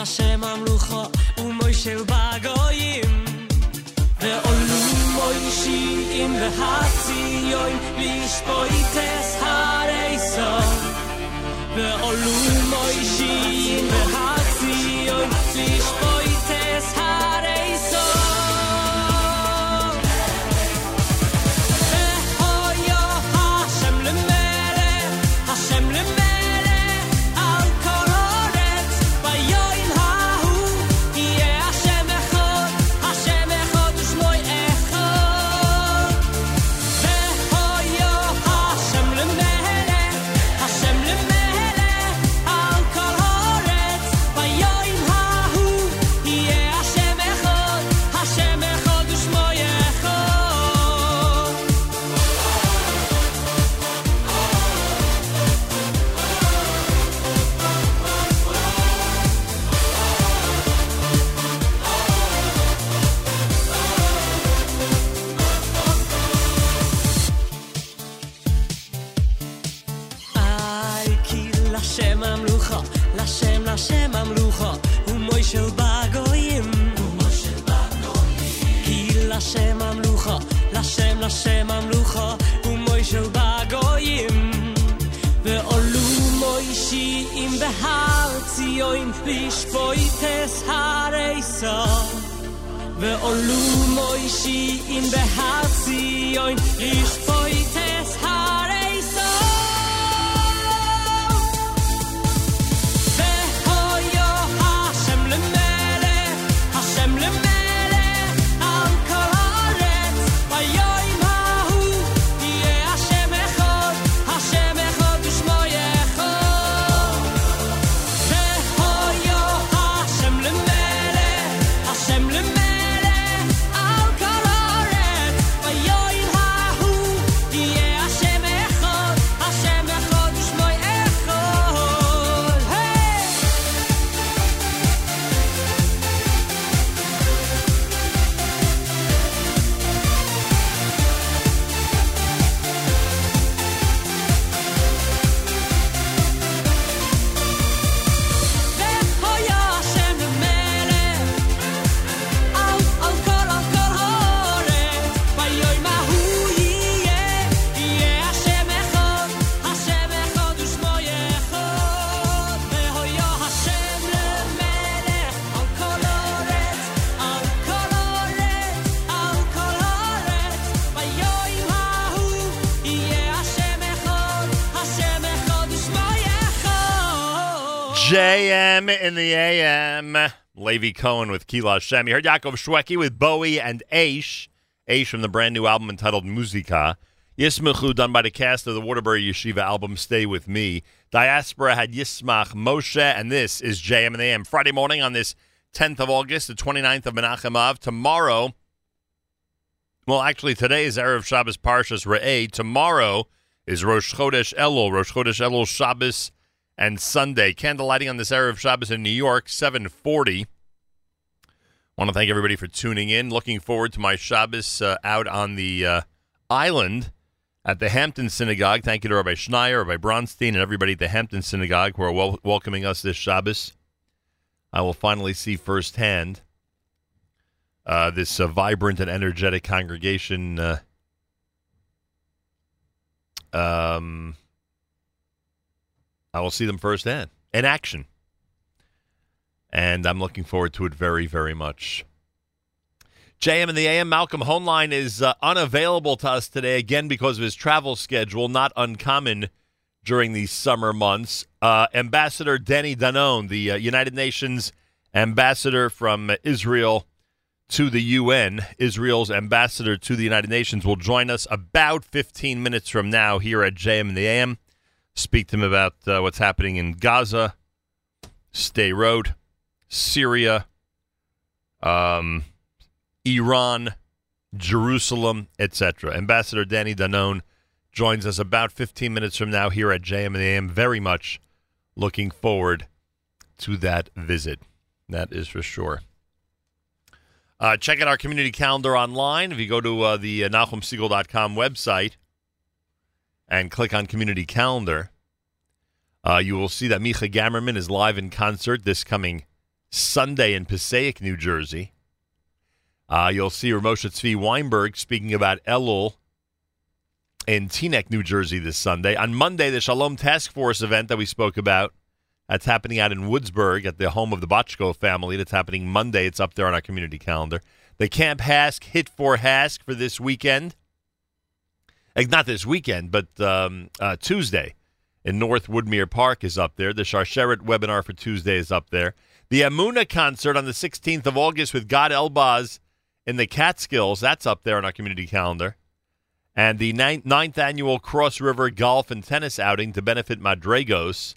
hacemos in the AM. Levy Cohen with Kila Shem. You heard Yaakov Shwekey with Bowie and Aish. Aish from the brand new album entitled Musica. Yismachu, done by the cast of the Waterbury Yeshiva album Stay With Me. Diaspora had Yismach Moshe, and this is JM in the AM. Friday morning on this 10th of August, the 29th of Menachem Av. Tomorrow, well, actually, today is Erev Shabbos Parshas Re'eh. Tomorrow is Rosh Chodesh Elul. Rosh Chodesh Elul Shabbos and Sunday. Candle lighting on this Erev Shabbos in New York, 740. Want to thank everybody for tuning in. Looking forward to my Shabbos uh, out on the uh, island at the Hampton Synagogue. Thank you to Rabbi Schneier, Rabbi Bronstein, and everybody at the Hampton Synagogue who are wel- welcoming us this Shabbos. I will finally see firsthand uh, this uh, vibrant and energetic congregation. Uh, um, I will see them firsthand in action. And I'm looking forward to it very, very much. JM and the AM, Malcolm Hoenlein is uh, unavailable to us today again because of his travel schedule, not uncommon during these summer months. Uh, ambassador Danny Danon, the uh, United Nations ambassador from Israel to the UN, Israel's ambassador to the United Nations, will join us about 15 minutes from now here at JM and the AM. Speak to him about uh, what's happening in Gaza, Sderot, Syria, um, Iran, Jerusalem, etc. Ambassador Danny Danon joins us about 15 minutes from now here at JM and AM. Very much looking forward to that visit. That is for sure. Uh, check out our community calendar online. If you go to uh, the uh, NachumSegal.com website and click on community calendar, uh, you will see that Micha Gamerman is live in concert this coming Sunday in Passaic, New Jersey. Uh, you'll see Ramosha Tzvi Weinberg speaking about Elul in Teaneck, New Jersey this Sunday. On Monday, the Shalom Task Force event that we spoke about, that's happening out in Woodsburgh at the home of the Botchko family. That's happening Monday. It's up there on our community calendar. The Camp HASC Hit for HASC for this weekend. Eh, Not this weekend, but um, uh, Tuesday in North Woodmere Park is up there. The Sharsheret webinar for Tuesday is up there. The Amuna concert on the 16th of August with Gad Elbaz in the Catskills, that's up there on our community calendar. And the ninth, ninth annual Cross River Golf and Tennis outing to benefit Madrigos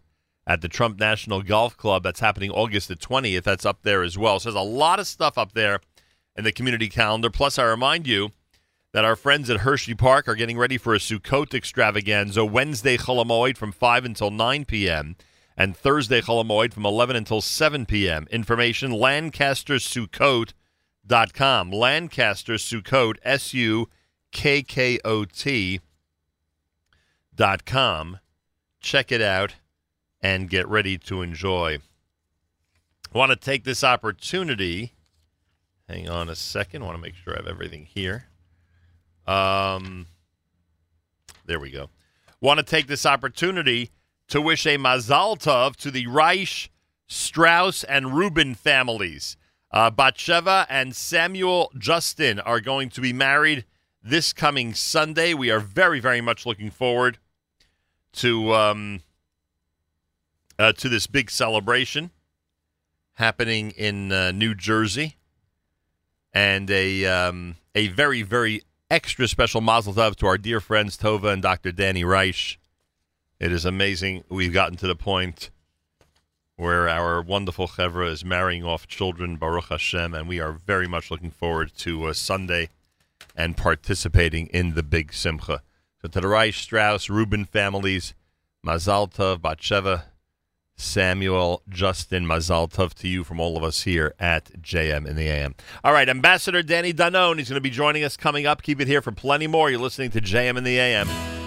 at the Trump National Golf Club. That's happening August the 20th. That's up there as well. So there's a lot of stuff up there in the community calendar. Plus, I remind you that our friends at Hershey Park are getting ready for a Sukkot extravaganza Wednesday Chol Hamoed from 5 until 9 p.m. and Thursday Chol Hamoed from 11 until 7 p.m. Information LancasterSukkot.com. Lancaster Sukkot, S U K K O T dot com. Check it out and get ready to enjoy. I want to take this opportunity. Hang on a second. I want to make sure I have everything here. Um, there we go. Want to take this opportunity to wish a Mazal Tov to the Reich, Strauss, and Rubin families. Uh, Batsheva and Samuel Justin are going to be married this coming Sunday. We are very, very much looking forward to um, uh, to this big celebration happening in uh, New Jersey, and a um, a very, very extra special Mazel Tov to our dear friends Tova and Dr. Danny Reich. It is amazing we've gotten to the point where our wonderful chevra is marrying off children, Baruch Hashem, and we are very much looking forward to uh, Sunday and participating in the big simcha. So to the Reich, Strauss, Rubin families, Mazal Tov, Batsheva, Samuel, Justin, Mazal Tov to you from all of us here at JM in the AM. All right, Ambassador Danny Danon, he's going to be joining us coming up. Keep it here for plenty more. You're listening to JM in the AM.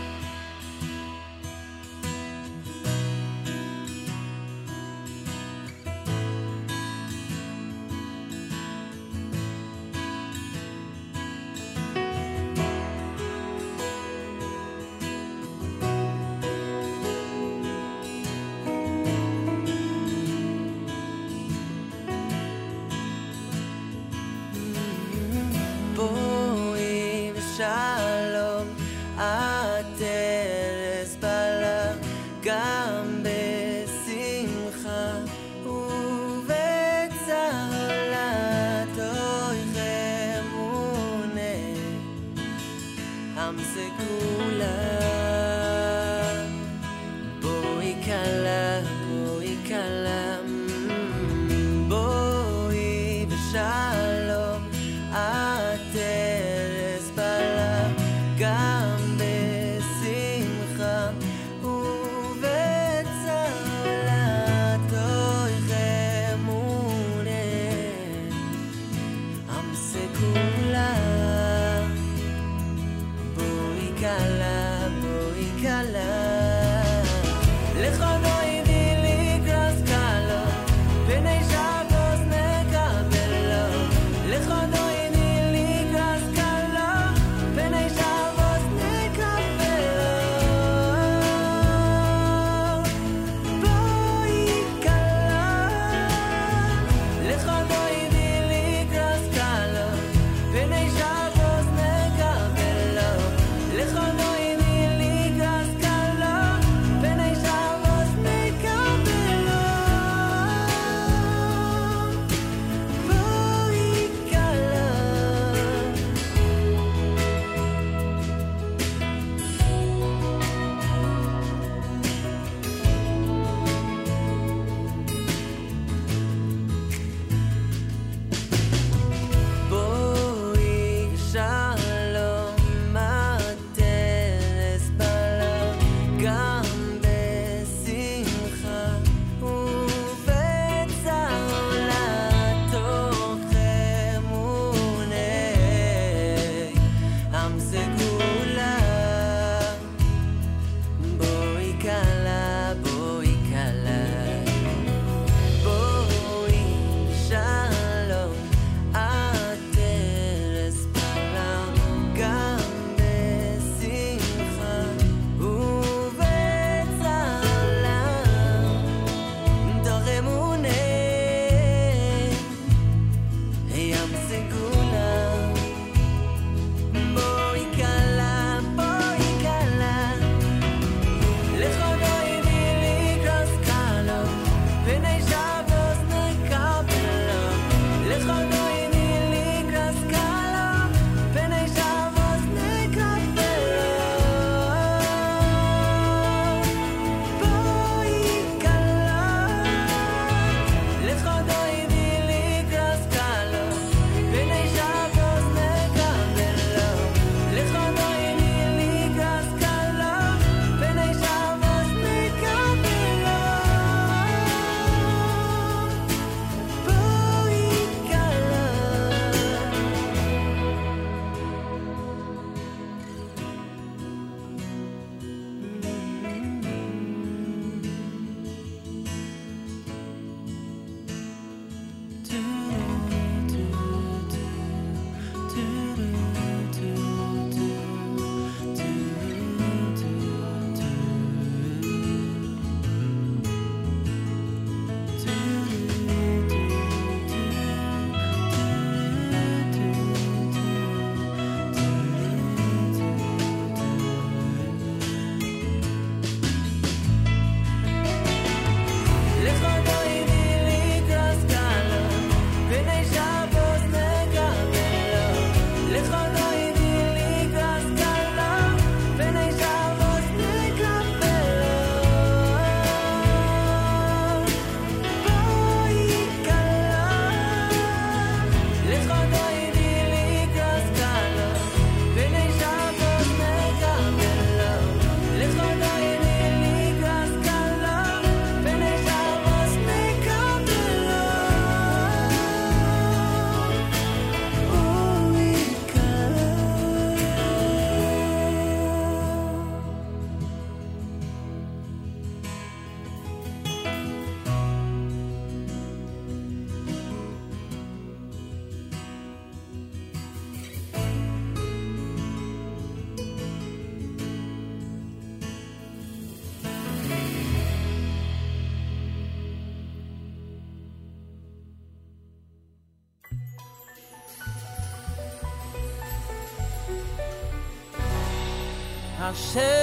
Hashem.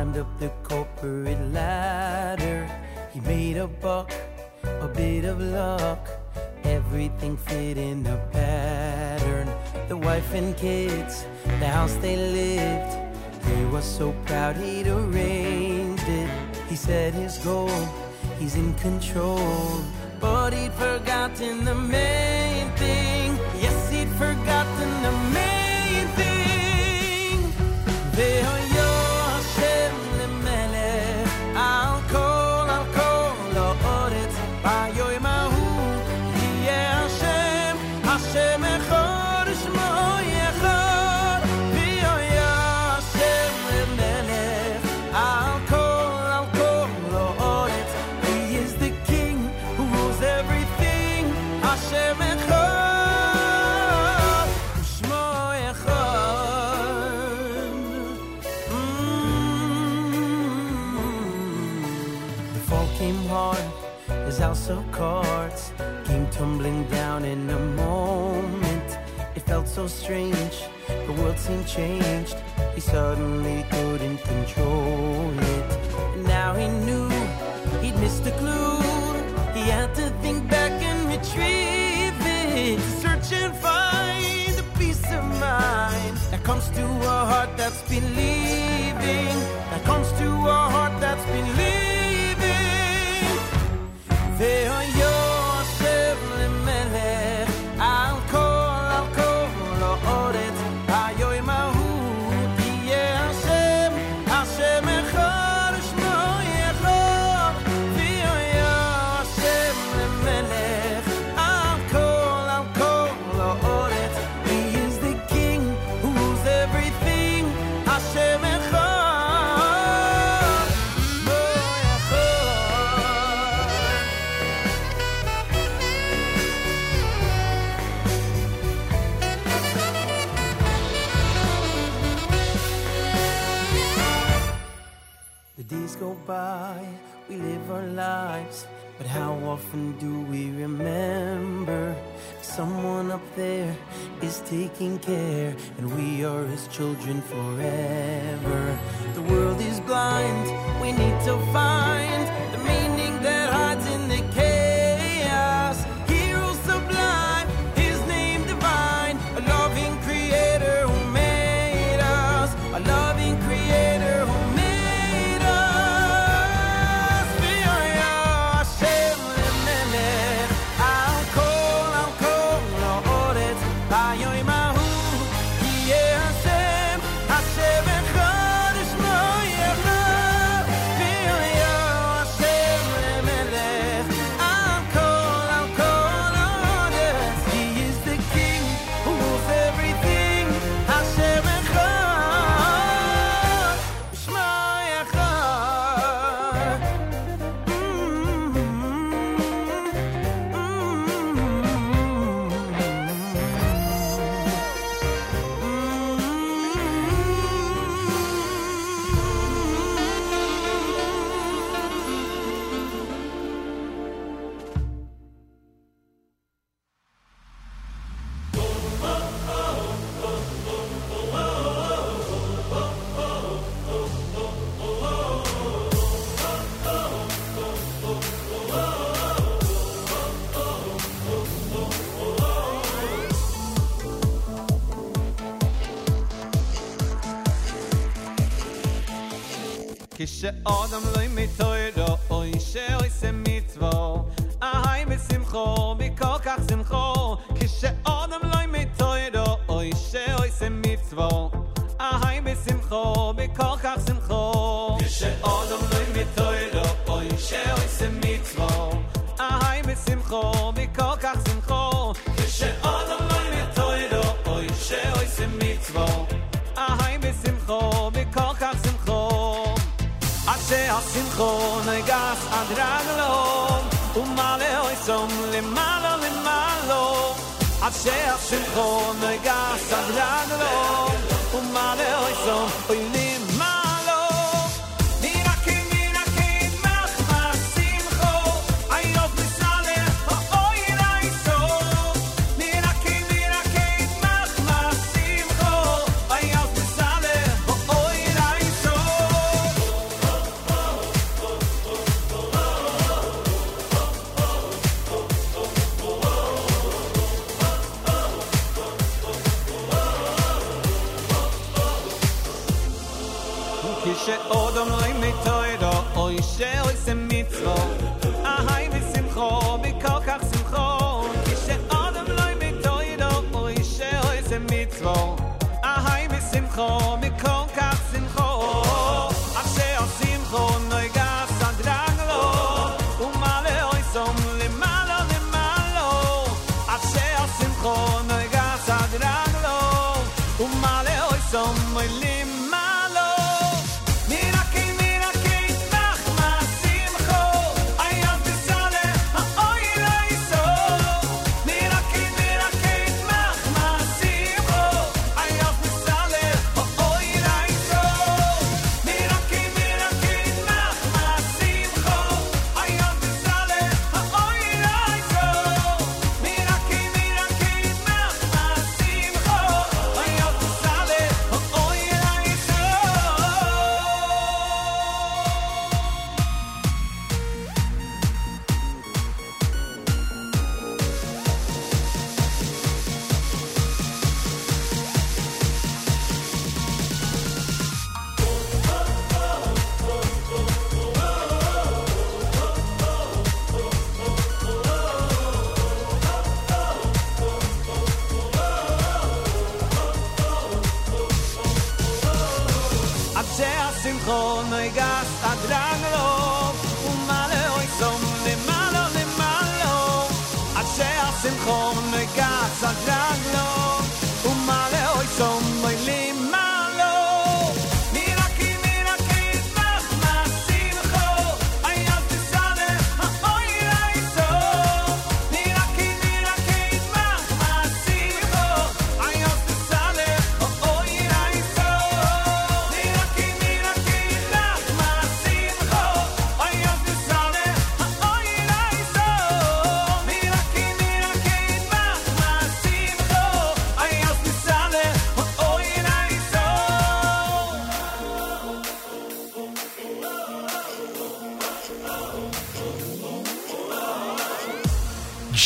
climbed up the corporate ladder. He made a buck, a bit of luck. Everything fit in a pattern. The wife and kids, the house they lived. He was so proud he'd arranged it. He set his goal, he's in control. But he'd forgotten the hasn't changed. He suddenly couldn't control it. And now he knew he'd missed the clue.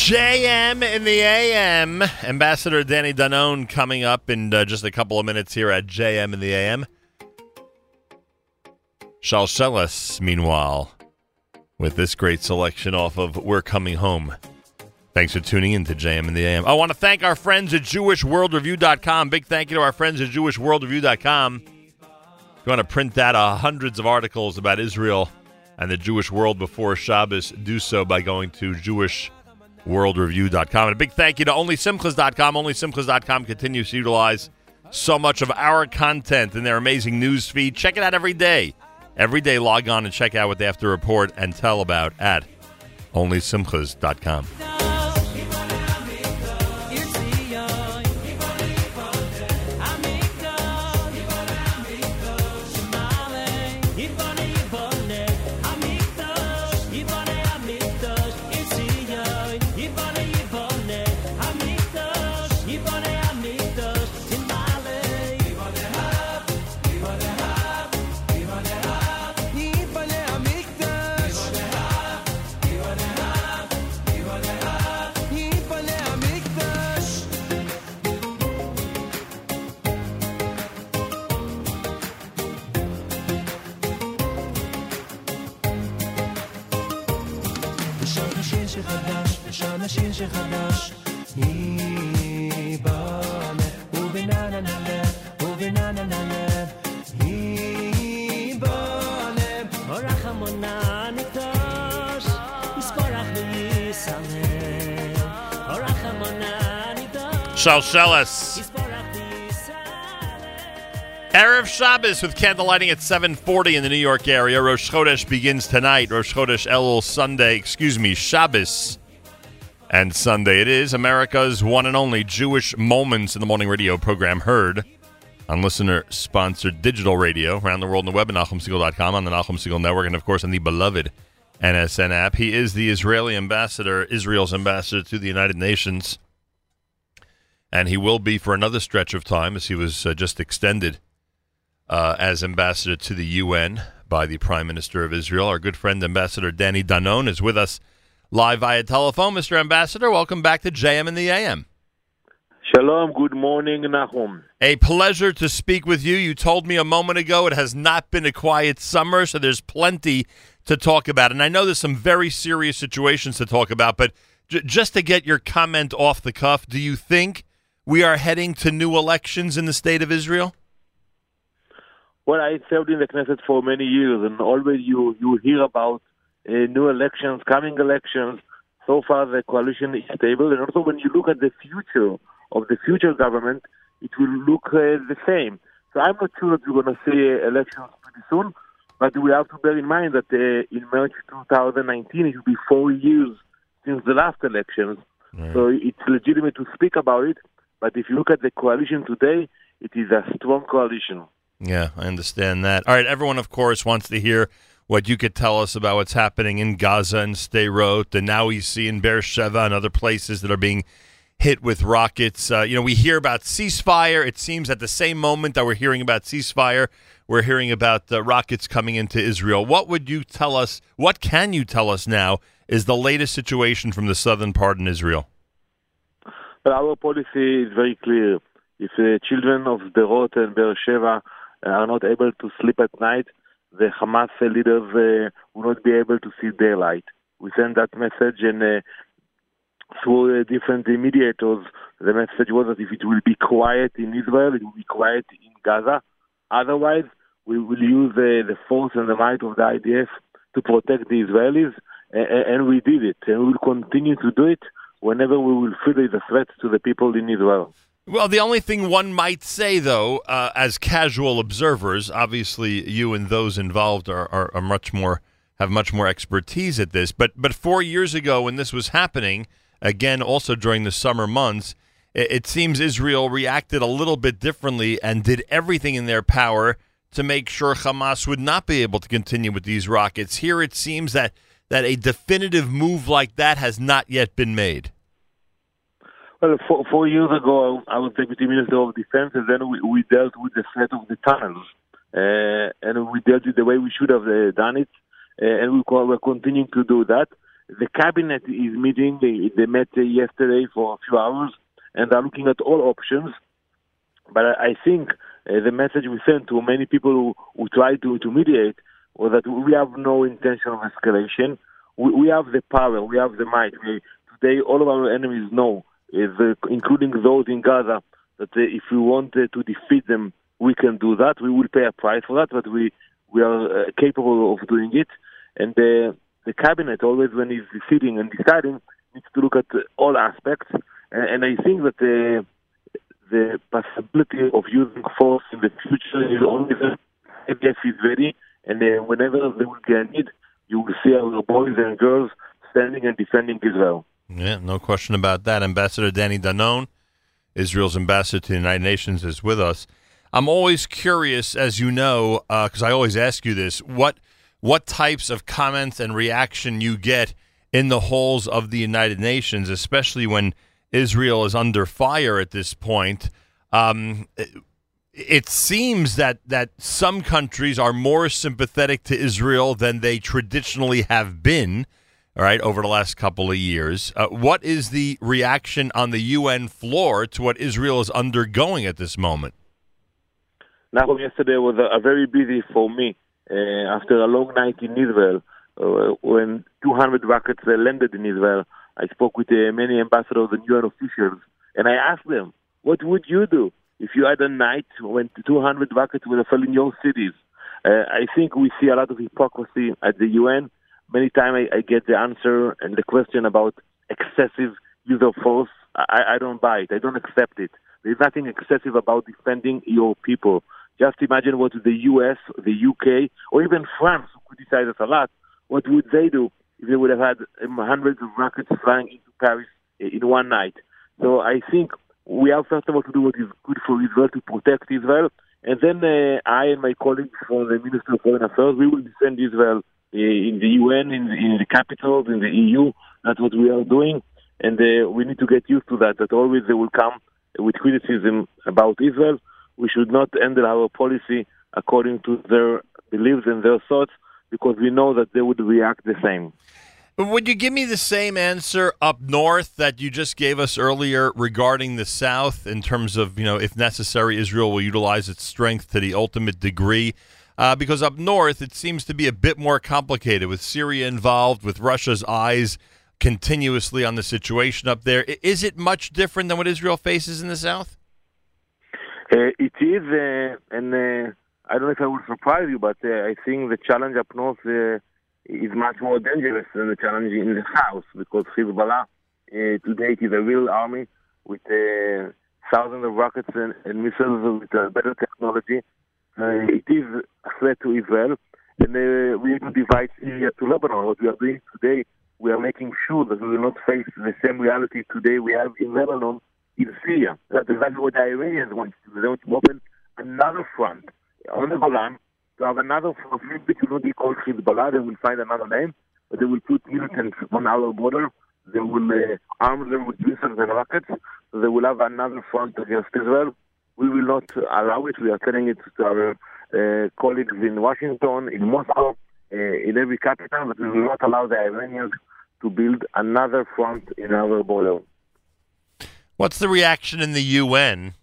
JM in the AM. Ambassador Danny Danon coming up in uh, just a couple of minutes here at JM in the AM. Shalsheles, meanwhile, with this great selection off of We're Coming Home. Thanks for tuning in to JM in the AM. I want to thank our friends at JewishWorldReview.com. Big thank you to our friends at JewishWorldReview.com. If you want to print that uh, hundreds of articles about Israel and the Jewish world before Shabbos, do so by going to JewishWorldReview.com. And a big thank you to OnlySimchas.com. OnlySimchas.com continues to utilize so much of our content in their amazing news feed. Check it out every day. Every day, log on and check out what they have to report and tell about at OnlySimchas.com. שחדש, לשון השיר שחדש. היא בנה, ובננה נלך, ובננה נלך. היא בנה, אורח המונה ניטוש, מספורח ויסלם. אורח המונה ניטוש, Shalshelis. מספורח ויסלם. Erev Shabbos with candlelighting at 7:40 in the New York area. Rosh Chodesh begins tonight. Rosh Chodesh Elul Sunday, excuse me, Shabbos and Sunday. It is America's one and only Jewish Moments in the Morning radio program heard on listener-sponsored digital radio around the world on the web at NachumSegal.com, on the Nachum Segal Network, and of course on the beloved NSN app. He is the Israeli ambassador, Israel's ambassador to the United Nations, and he will be for another stretch of time as he was uh, just extended uh, as ambassador to the UN by the Prime Minister of Israel. Our good friend, Ambassador Danny Danon, is with us live via telephone. Mr. Ambassador, welcome back to JM and the AM. Shalom, good morning, Nahum. A pleasure to speak with you. You told me a moment ago it has not been a quiet summer, so there's plenty to talk about. And I know there's some very serious situations to talk about, but j- just to get your comment off the cuff, do you think we are heading to new elections in the state of Israel? Well, I served in the Knesset for many years, and always you, you hear about new elections, coming elections. So far, the coalition is stable, and also when you look at the future of the future government, it will look uh, the same. So I'm not sure that we're going to see uh, elections pretty soon, but we have to bear in mind that uh, in March 2019, it will be four years since the last elections. So it's legitimate to speak about it, but if you look at the coalition today, it is a strong coalition. Yeah, I understand that. All right, everyone, of course, wants to hear what you could tell us about what's happening in Gaza and Sderot, and now we see in Beersheba and other places that are being hit with rockets. Uh, you know, we hear about ceasefire. It seems at the same moment that we're hearing about ceasefire, we're hearing about uh, rockets coming into Israel. What would you tell us? What can you tell us now is the latest situation from the southern part in Israel? But our policy is very clear. If the children of Sderot and Beersheba are not able to sleep at night, the Hamas leaders uh, will not be able to see daylight. We send that message, and uh, through uh, different mediators, the message was that if it will be quiet in Israel, it will be quiet in Gaza. Otherwise, we will use the force and the might of the IDF to protect the Israelis, and, we did it, and we will continue to do it whenever we will feel a threat to the people in Israel. Well, the only thing one might say, though, uh, as casual observers, obviously you and those involved are, are, are much more have much more expertise at this. But but four years ago, when this was happening, again, also during the summer months, it, it seems Israel reacted a little bit differently and did everything in their power to make sure Hamas would not be able to continue with these rockets. Here, it seems that that a definitive move like that has not yet been made. Well, four, four years ago, I was Deputy Minister of Defense, and then we, we dealt with the threat of the tunnels. Uh, and we dealt with the way we should have uh, done it, uh, and we co- we're continuing to do that. The cabinet is meeting. They, they met uh, yesterday for a few hours, and they're looking at all options. But I, I think uh, the message we sent to many people who, who tried to, to mediate was that we have no intention of escalation. We, we have the power, we have the might. We, today, all of our enemies know, is, uh, including those in Gaza, that uh, if we want uh, to defeat them, we can do that. We will pay a price for that, but we we are capable of doing it. And uh, the cabinet, always when it's sitting and deciding, needs to look at all aspects. And, and I think that uh, the possibility of using force in the future is always there. IDF is ready, and uh, whenever there will be a need, you will see our boys and girls standing and defending Israel. Yeah, no question about that. Ambassador Danny Danon, Israel's ambassador to the United Nations, is with us. I'm always curious, as you know, because I always ask you this: what what types of comments and reaction you get in the halls of the United Nations, especially when Israel is under fire at this point. Um, it, it seems that that some countries are more sympathetic to Israel than they traditionally have been. All right, over the last couple of years, uh, what is the reaction on the UN floor to what Israel is undergoing at this moment? Now, yesterday was a, a very busy for me. Uh, after a long night in Israel, uh, when 200 rockets landed in Israel, I spoke with uh, many ambassadors and UN officials, and I asked them, what would you do if you had a night when 200 rockets were falling in your cities? Uh, I think we see a lot of hypocrisy at the UN. Many times I, I get the answer and the question about excessive use of force. I, I don't buy it. I don't accept it. There's nothing excessive about defending your people. Just imagine what the US, the UK, or even France, who criticize us a lot, what would they do if they would have had hundreds of rockets flying into Paris in one night? So I think we have first of all to do what is good for Israel to protect Israel, and then uh, I and my colleagues from the Ministry of Foreign Affairs, we will defend Israel in the UN, in, in the capitals, in the EU. That's what we are doing, and uh, we need to get used to that. That always they will come with criticism about Israel. We should not handle our policy according to their beliefs and their thoughts, because we know that they would react the same. Would you give me the same answer up north that you just gave us earlier regarding the South in terms of, you know, if necessary, Israel will utilize its strength to the ultimate degree? Uh, because up north, it seems to be a bit more complicated with Syria involved, with Russia's eyes continuously on the situation up there. Is it much different than what Israel faces in the South? Uh, it is, uh, and uh, I don't know if I will surprise you, but uh, I think the challenge up north uh, is much more dangerous than the challenge in the south because Hezbollah uh, today is a real army with thousands of rockets and, and missiles with better technology. Uh, it is a threat to Israel, and uh, we need to divide Syria to Lebanon. What we are doing today, we are making sure that we will not face the same reality today we have in Lebanon in Syria. That's exactly what the Iranians want to do. They want to open another front on the Golan to have another front which will not be called Hezbollah. They will find another name, but they will put militants on our border. They will uh, arm them with missiles and rockets. They will have another front against Israel. We will not allow it. We are telling it to our uh, colleagues in Washington, in Moscow, uh, in every capital, but we will not allow the Iranians to build another front in our border. What's the reaction in the UN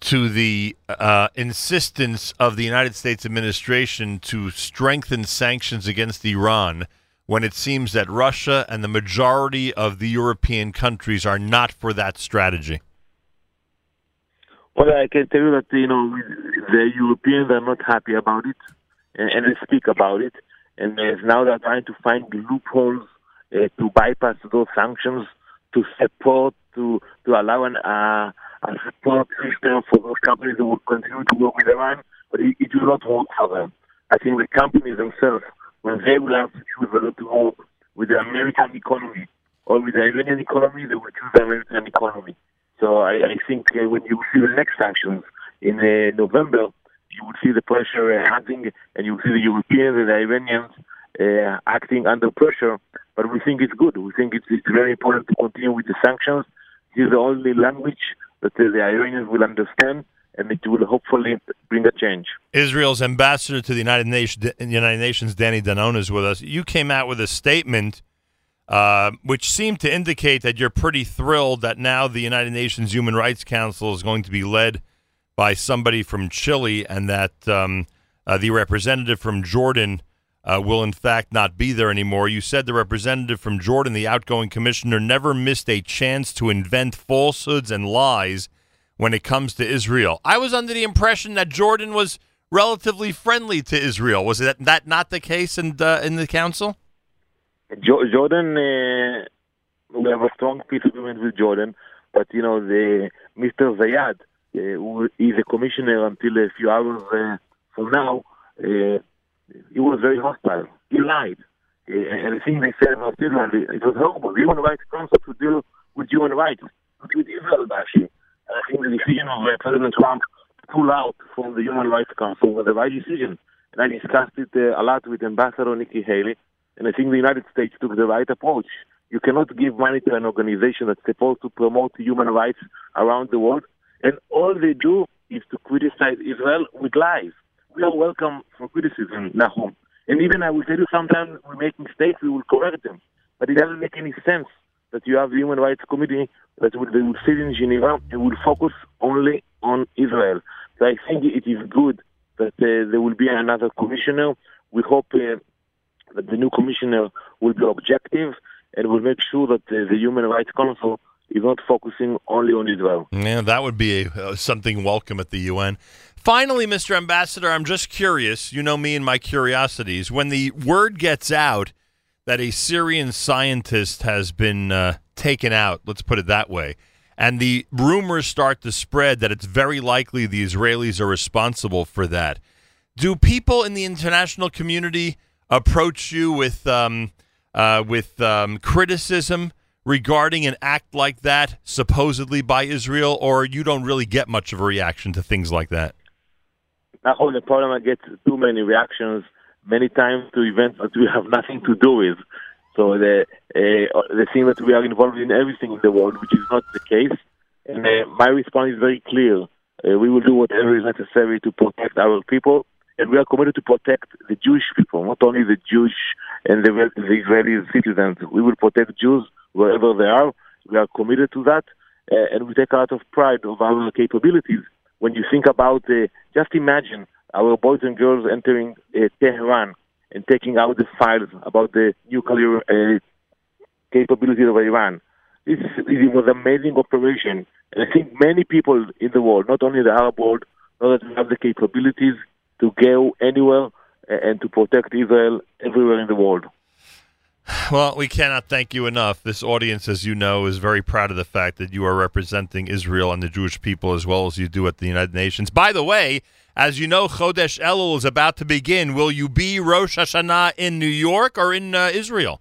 to the uh, insistence of the United States administration to strengthen sanctions against Iran when it seems that Russia and the majority of the European countries are not for that strategy? Well, I can tell you that you know the Europeans are not happy about it, and, and they speak about it. And now they're trying to find loopholes uh, to bypass those sanctions, to support, to to allow an uh, a support system for those companies that will continue to work with Iran, but it, it will not work for them. I think the companies themselves, when they will have to choose whether to work with the American economy or with the Iranian economy, they will choose the American economy. So I, I think uh, when you see the next sanctions in uh, November, you will see the pressure uh, acting, and you will see the Europeans and the Iranians uh, acting under pressure. But we think it's good. We think it's, it's very important to continue with the sanctions. This is the only language that uh, the Iranians will understand, and it will hopefully bring a change. Israel's ambassador to the United Nations, United Nations, Danny Danon, is with us. You came out with a statement uh, which seemed to indicate that you're pretty thrilled that now the United Nations Human Rights Council is going to be led by somebody from Chile, and that um, uh, the representative from Jordan uh, will in fact not be there anymore. You said the representative from Jordan, the outgoing commissioner, never missed a chance to invent falsehoods and lies when it comes to Israel. I was under the impression that Jordan was relatively friendly to Israel. Was that, that not the case in the, in the council? Jo- Jordan, uh, we have a strong peace agreement with Jordan, but you know, the Mr. Zeid, uh, who is a commissioner until a few hours uh, from now, uh, he was very hostile. He lied. And the thing they said about Israel, it was horrible. The Human Rights Council to deal with human rights, not with Israel, actually. And I think the decision of President Trump to pull out from the Human Rights Council was the right decision. And I discussed it a lot with Ambassador Nikki Haley, and I think the United States took the right approach. You cannot give money to an organization that's supposed to promote human rights around the world, and all they do is to criticize Israel with lies. We are welcome for criticism, Nahum. And even I will tell you, sometimes we make mistakes, we will correct them. But it doesn't make any sense that you have the Human Rights Committee that will, they will sit in Geneva and will focus only on Israel. So I think it is good that uh, there will be another commissioner. We hope uh, that the new commissioner will be objective and will make sure that uh, the Human Rights Council is not focusing only on Israel. Yeah, that would be a, uh, something welcome at the UN. Finally, Mr. Ambassador, I'm just curious. You know me and my curiosities. When the word gets out that a Syrian scientist has been uh, taken out, let's put it that way, and the rumors start to spread that it's very likely the Israelis are responsible for that, do people in the international community approach you with um, uh, with um, criticism regarding an act like that, supposedly by Israel, or you don't really get much of a reaction to things like that? The problem I get too many reactions many times to events that we have nothing to do with. So the uh, the thing that we are involved in everything in the world, which is not the case. And uh, my response is very clear. Uh, we will do whatever is necessary to protect our people, and we are committed to protect the Jewish people, not only the Jewish and the, the Israeli citizens. We will protect Jews wherever they are. We are committed to that, uh, and we take a lot of pride of our capabilities. When you think about, uh, just imagine our boys and girls entering uh, Tehran and taking out the files about the nuclear uh, capabilities of Iran. This it was an amazing operation, and I think many people in the world, not only the Arab world, know that we have the capabilities to go anywhere and to protect Israel everywhere in the world. Well, we cannot thank you enough. This audience, as you know, is very proud of the fact that you are representing Israel and the Jewish people as well as you do at the United Nations. By the way, as you know, Chodesh Elul is about to begin. Will you be Rosh Hashanah in New York or in uh, Israel?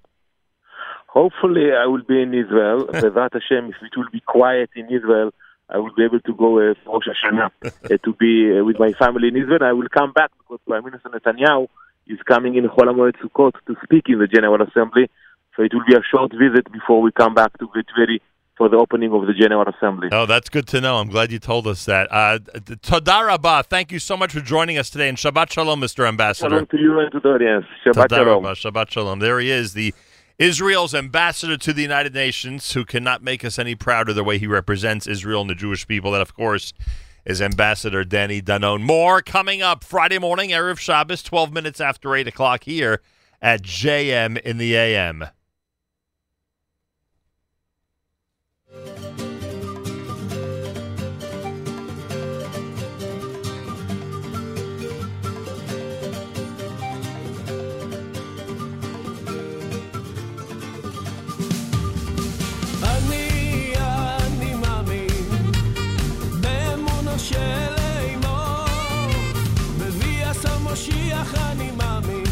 Hopefully, I will be in Israel. Bezrat Hashem, if it will be quiet in Israel, I will be able to go uh, for Rosh Hashanah uh, to be uh, with my family in Israel. I will come back because Prime Minister Netanyahu is coming in Chol HaMoed Sukkot to speak in the General Assembly. So it will be a short visit before we come back to get ready for the opening of the General Assembly. Oh, that's good to know. I'm glad you told us that. Uh, Toda thank you so much for joining us today, and Shabbat Shalom, Mr. Ambassador. Shalom to you and to the audience. Shabbat Shalom. Shabbat Shalom. There he is, the Israel's ambassador to the United Nations, who cannot make us any prouder the way he represents Israel and the Jewish people. That, of course, is Ambassador Danny Danon. More coming up Friday morning, Erev Shabbos, 12 minutes after 8 o'clock here at JM in the AM. משיח אני מאמין.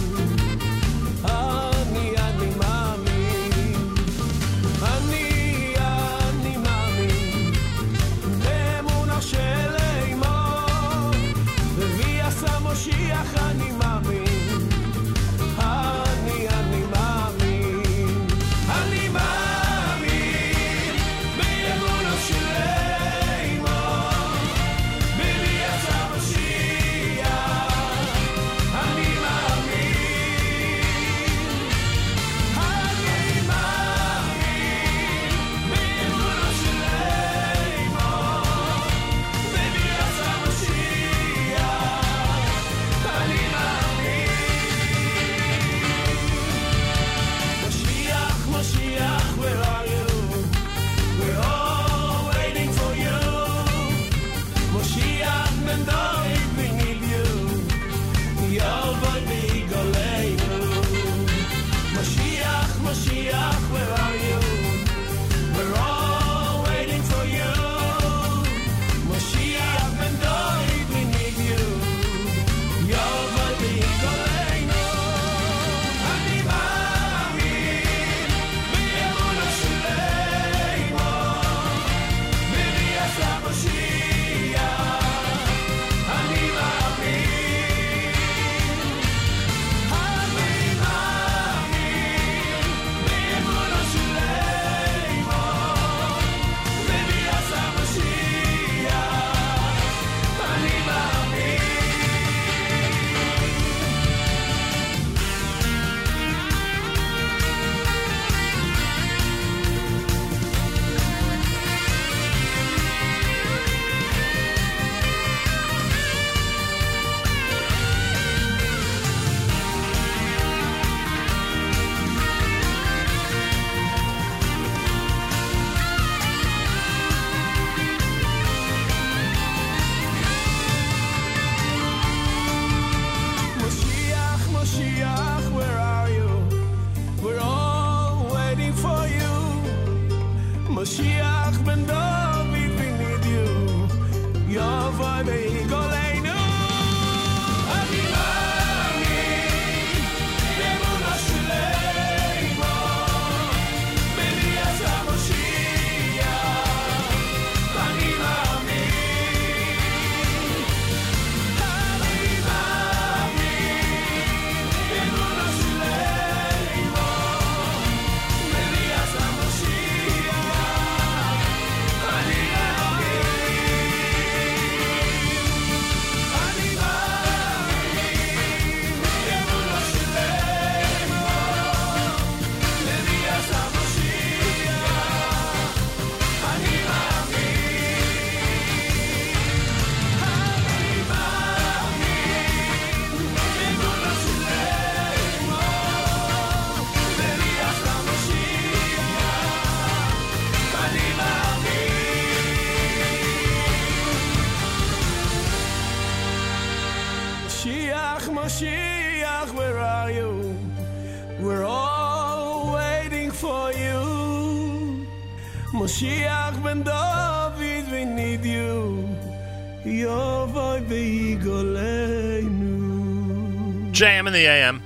The AM.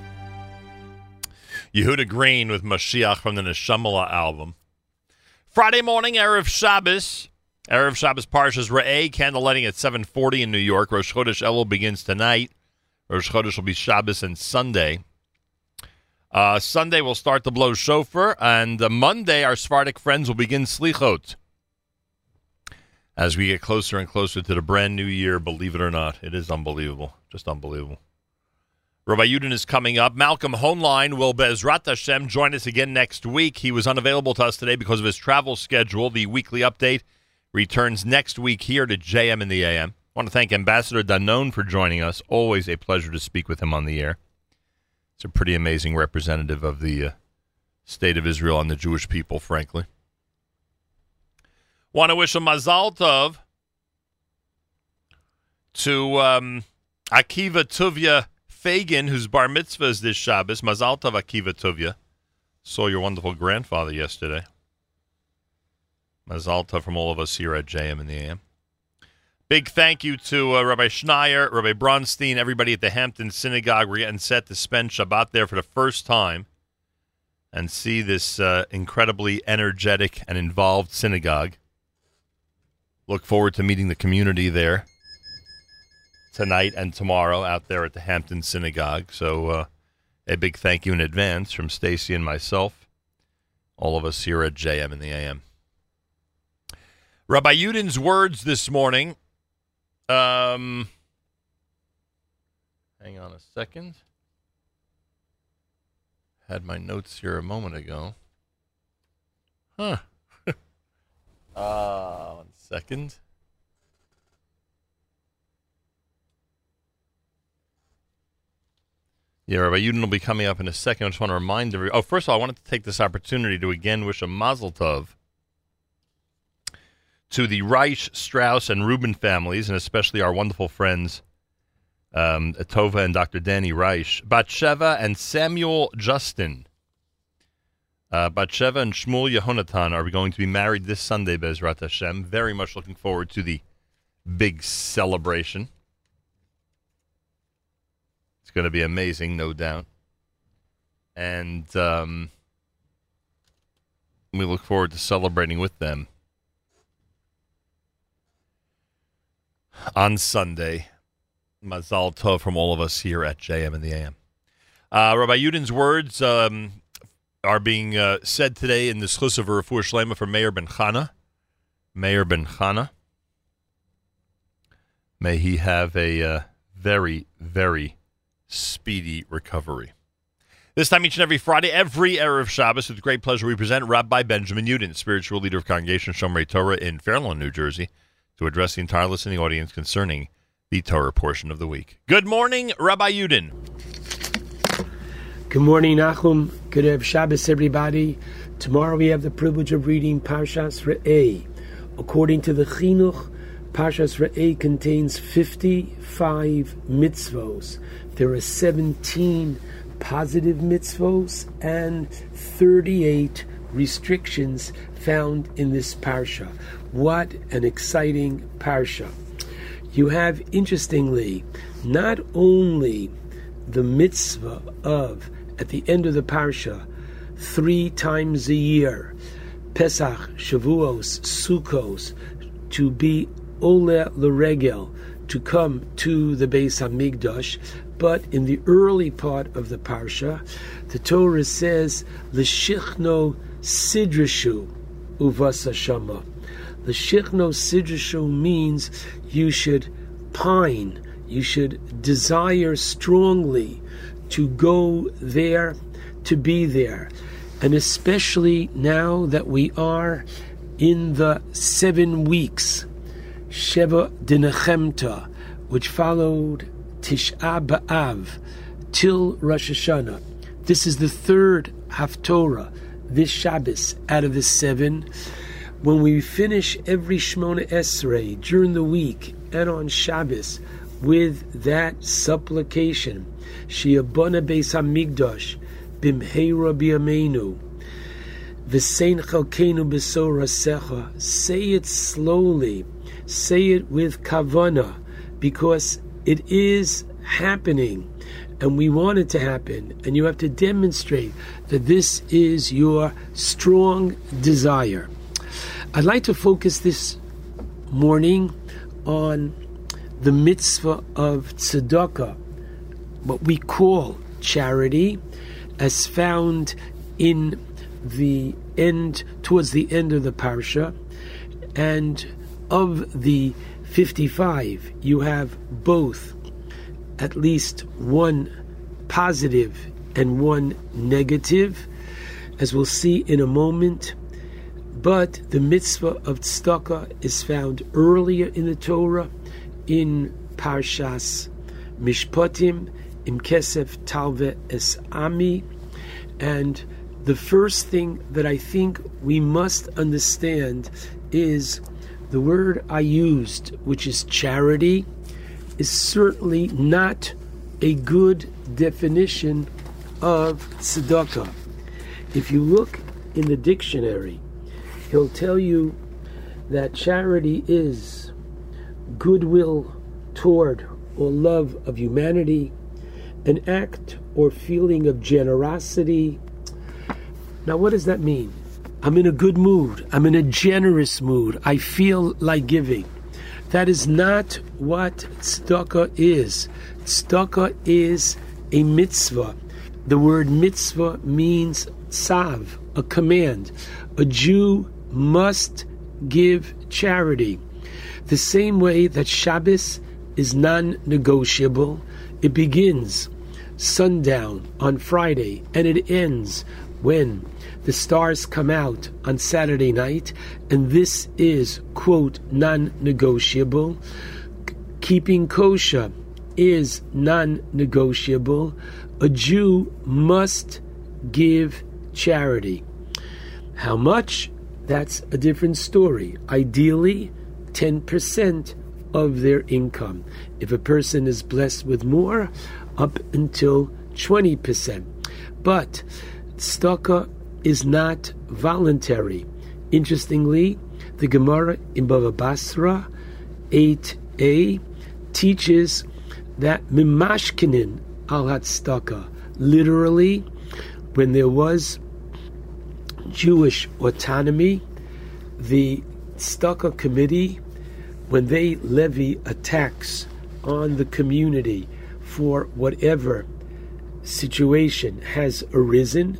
Yehuda Green with Mashiach from the Neshamala album. Friday morning, Erev Shabbos. Erev Shabbos Parshas Re'eh, candlelighting at 740 in New York. Rosh Chodesh Elul begins tonight. Rosh Chodesh will be Shabbos and Sunday. Uh, Sunday we'll start the blow shofar, and uh, Monday our Sephardic friends will begin slichot. As we get closer and closer to the brand new year, believe it or not, it is unbelievable, just unbelievable. Rabbi Yudin is coming up. Malcolm Hoenlein will Bezrat Hashem join us again next week. He was unavailable to us today because of his travel schedule. The weekly update returns next week here to JM in the AM. I want to thank Ambassador Danon for joining us. Always a pleasure to speak with him on the air. It's a pretty amazing representative of the uh, state of Israel and the Jewish people, frankly. Want to wish a mazal tov to um, Akiva Tuvia Fagan, whose bar mitzvah is this Shabbos. Mazal tov Akiva Tuvia. Saw your wonderful grandfather yesterday. Mazal tov from all of us here at JM in the AM. Big thank you to uh, Rabbi Schneier, Rabbi Bronstein, everybody at the Hampton Synagogue. We're getting set to spend Shabbat there for the first time and see this uh, incredibly energetic and involved synagogue. Look forward to meeting the community there tonight and tomorrow out there at the Hampton Synagogue. So, uh, a big thank you in advance from Stacy and myself, all of us here at JM in the AM. Rabbi Yudin's words this morning. Um, hang on a second. Had my notes here a moment ago. Huh. uh, one second. Yeah, Rabbi Yudin will be coming up in a second. I just want to remind everyone. Oh, first of all, I wanted to take this opportunity to again wish a mazel tov to the Reich, Strauss, and Rubin families, and especially our wonderful friends, um, Tova and Dr. Danny Reich, Batsheva and Samuel Justin. Uh, Batsheva and Shmuel Yehonatan are going to be married this Sunday, Bezrat Hashem. Very much looking forward to the big celebration. It's going to be amazing, no doubt. And um, we look forward to celebrating with them on Sunday. Mazal Tov from all of us here at JM and the AM. Uh, Rabbi Yudin's words um, are being uh, said today in the Schluss of Refuah Shlema for Meir Ben Chana. Meir Ben Chana. May he have a uh, very, very speedy recovery. This time each and every Friday, every hour of Shabbos, with great pleasure, we present Rabbi Benjamin Yudin, spiritual leader of Congregation Shomrei Torah in Fairlawn, New Jersey, to address the entire listening audience concerning the Torah portion of the week. Good morning, Rabbi Yudin. Good morning, Nachum. Good Erev Shabbos, everybody. Tomorrow we have the privilege of reading Parshas Re'eh. According to the Chinuch, Parshas Re'eh contains 55 mitzvos. There are 17 positive mitzvos and 38 restrictions found in this parsha. What an exciting parsha. You have, interestingly, not only the mitzvah of, at the end of the parsha, three times a year, Pesach, Shavuos, Sukkos, to be Ole L'Regel, to come to the Beis Hamikdash, but in the early part of the parsha, the Torah says, "L'shichno sidrashu uvasa shama." L'shichno sidrashu means you should pine, you should desire strongly to go there, to be there, and especially now that we are in the seven weeks, Sheva Dinachemta, which followed Tish'a B'Av till Rosh Hashanah. This is the third Haftorah, this Shabbos, out of the seven. When we finish every Shmona Esrei during the week and on Shabbos with that supplication, Shiabona Beis Hamikdash Bimheira Biyamenu V'sein Chalkenu B'sor Rasecha. Say it slowly. Say it with kavana, because it is happening, and we want it to happen. And you have to demonstrate that this is your strong desire. I'd like to focus this morning on the mitzvah of tzedakah, what we call charity, as found in the end, towards the end of the parsha, and of the 55, you have both at least one positive and one negative, as we'll see in a moment. But the mitzvah of tzedakah is found earlier in the Torah, in Parshas Mishpatim, in Kesef Talve Es Ami, and the first thing that I think we must understand is the word I used, which is charity, is certainly not a good definition of tzedakah. If you look in the dictionary, he'll tell you that charity is goodwill toward or love of humanity, an act or feeling of generosity. Now, what does that mean? I'm in a good mood. I'm in a generous mood. I feel like giving. That is not what tzedakah is. Tzedakah is a mitzvah. The word mitzvah means sav, a command. A Jew must give charity. The same way that Shabbos is non negotiable, it begins sundown on Friday and it ends when the stars come out on Saturday night, and this is, quote, non negotiable. Keeping kosher is non negotiable. A Jew must give charity. How much? That's a different story. Ideally, 10% of their income. If a person is blessed with more, up until 20%. But tzedakah is not voluntary. Interestingly, the Gemara in Bava Basra 8a teaches that mimashkinin al tzedakah, literally, when there was Jewish autonomy, the tzedakah committee, when they levy a tax on the community for whatever situation has arisen,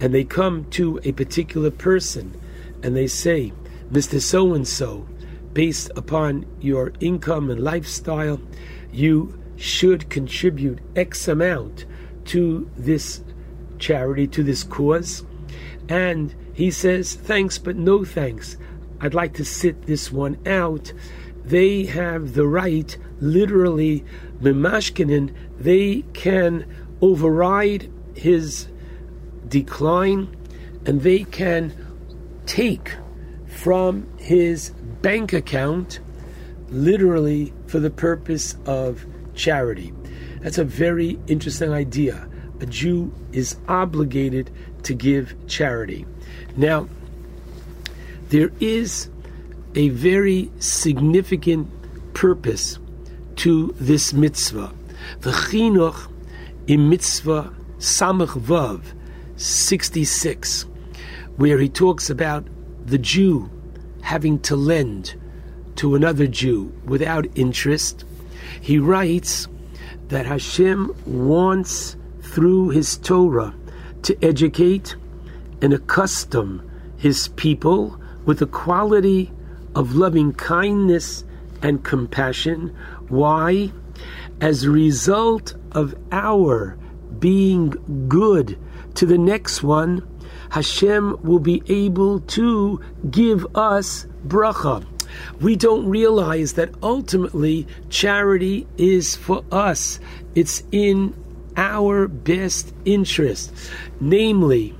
and they come to a particular person and they say, Mr. So and so, based upon your income and lifestyle, you should contribute X amount to this charity, to this cause. And he says, Thanks, but no thanks. I'd like to sit this one out. They have the right, literally, Mimashkinin, they can override his decline and they can take from his bank account literally for the purpose of charity. That's a very interesting idea. A Jew is obligated to give charity. Now, there is a very significant purpose to this mitzvah. The chinuch in mitzvah samach vav 66, where he talks about the Jew having to lend to another Jew without interest. He writes that Hashem wants, through his Torah, to educate and accustom his people with the quality of loving kindness and compassion. Why? As a result of our being good to the next one, Hashem will be able to give us bracha. We don't realize that ultimately charity is for us. It's in our best interest. Namely,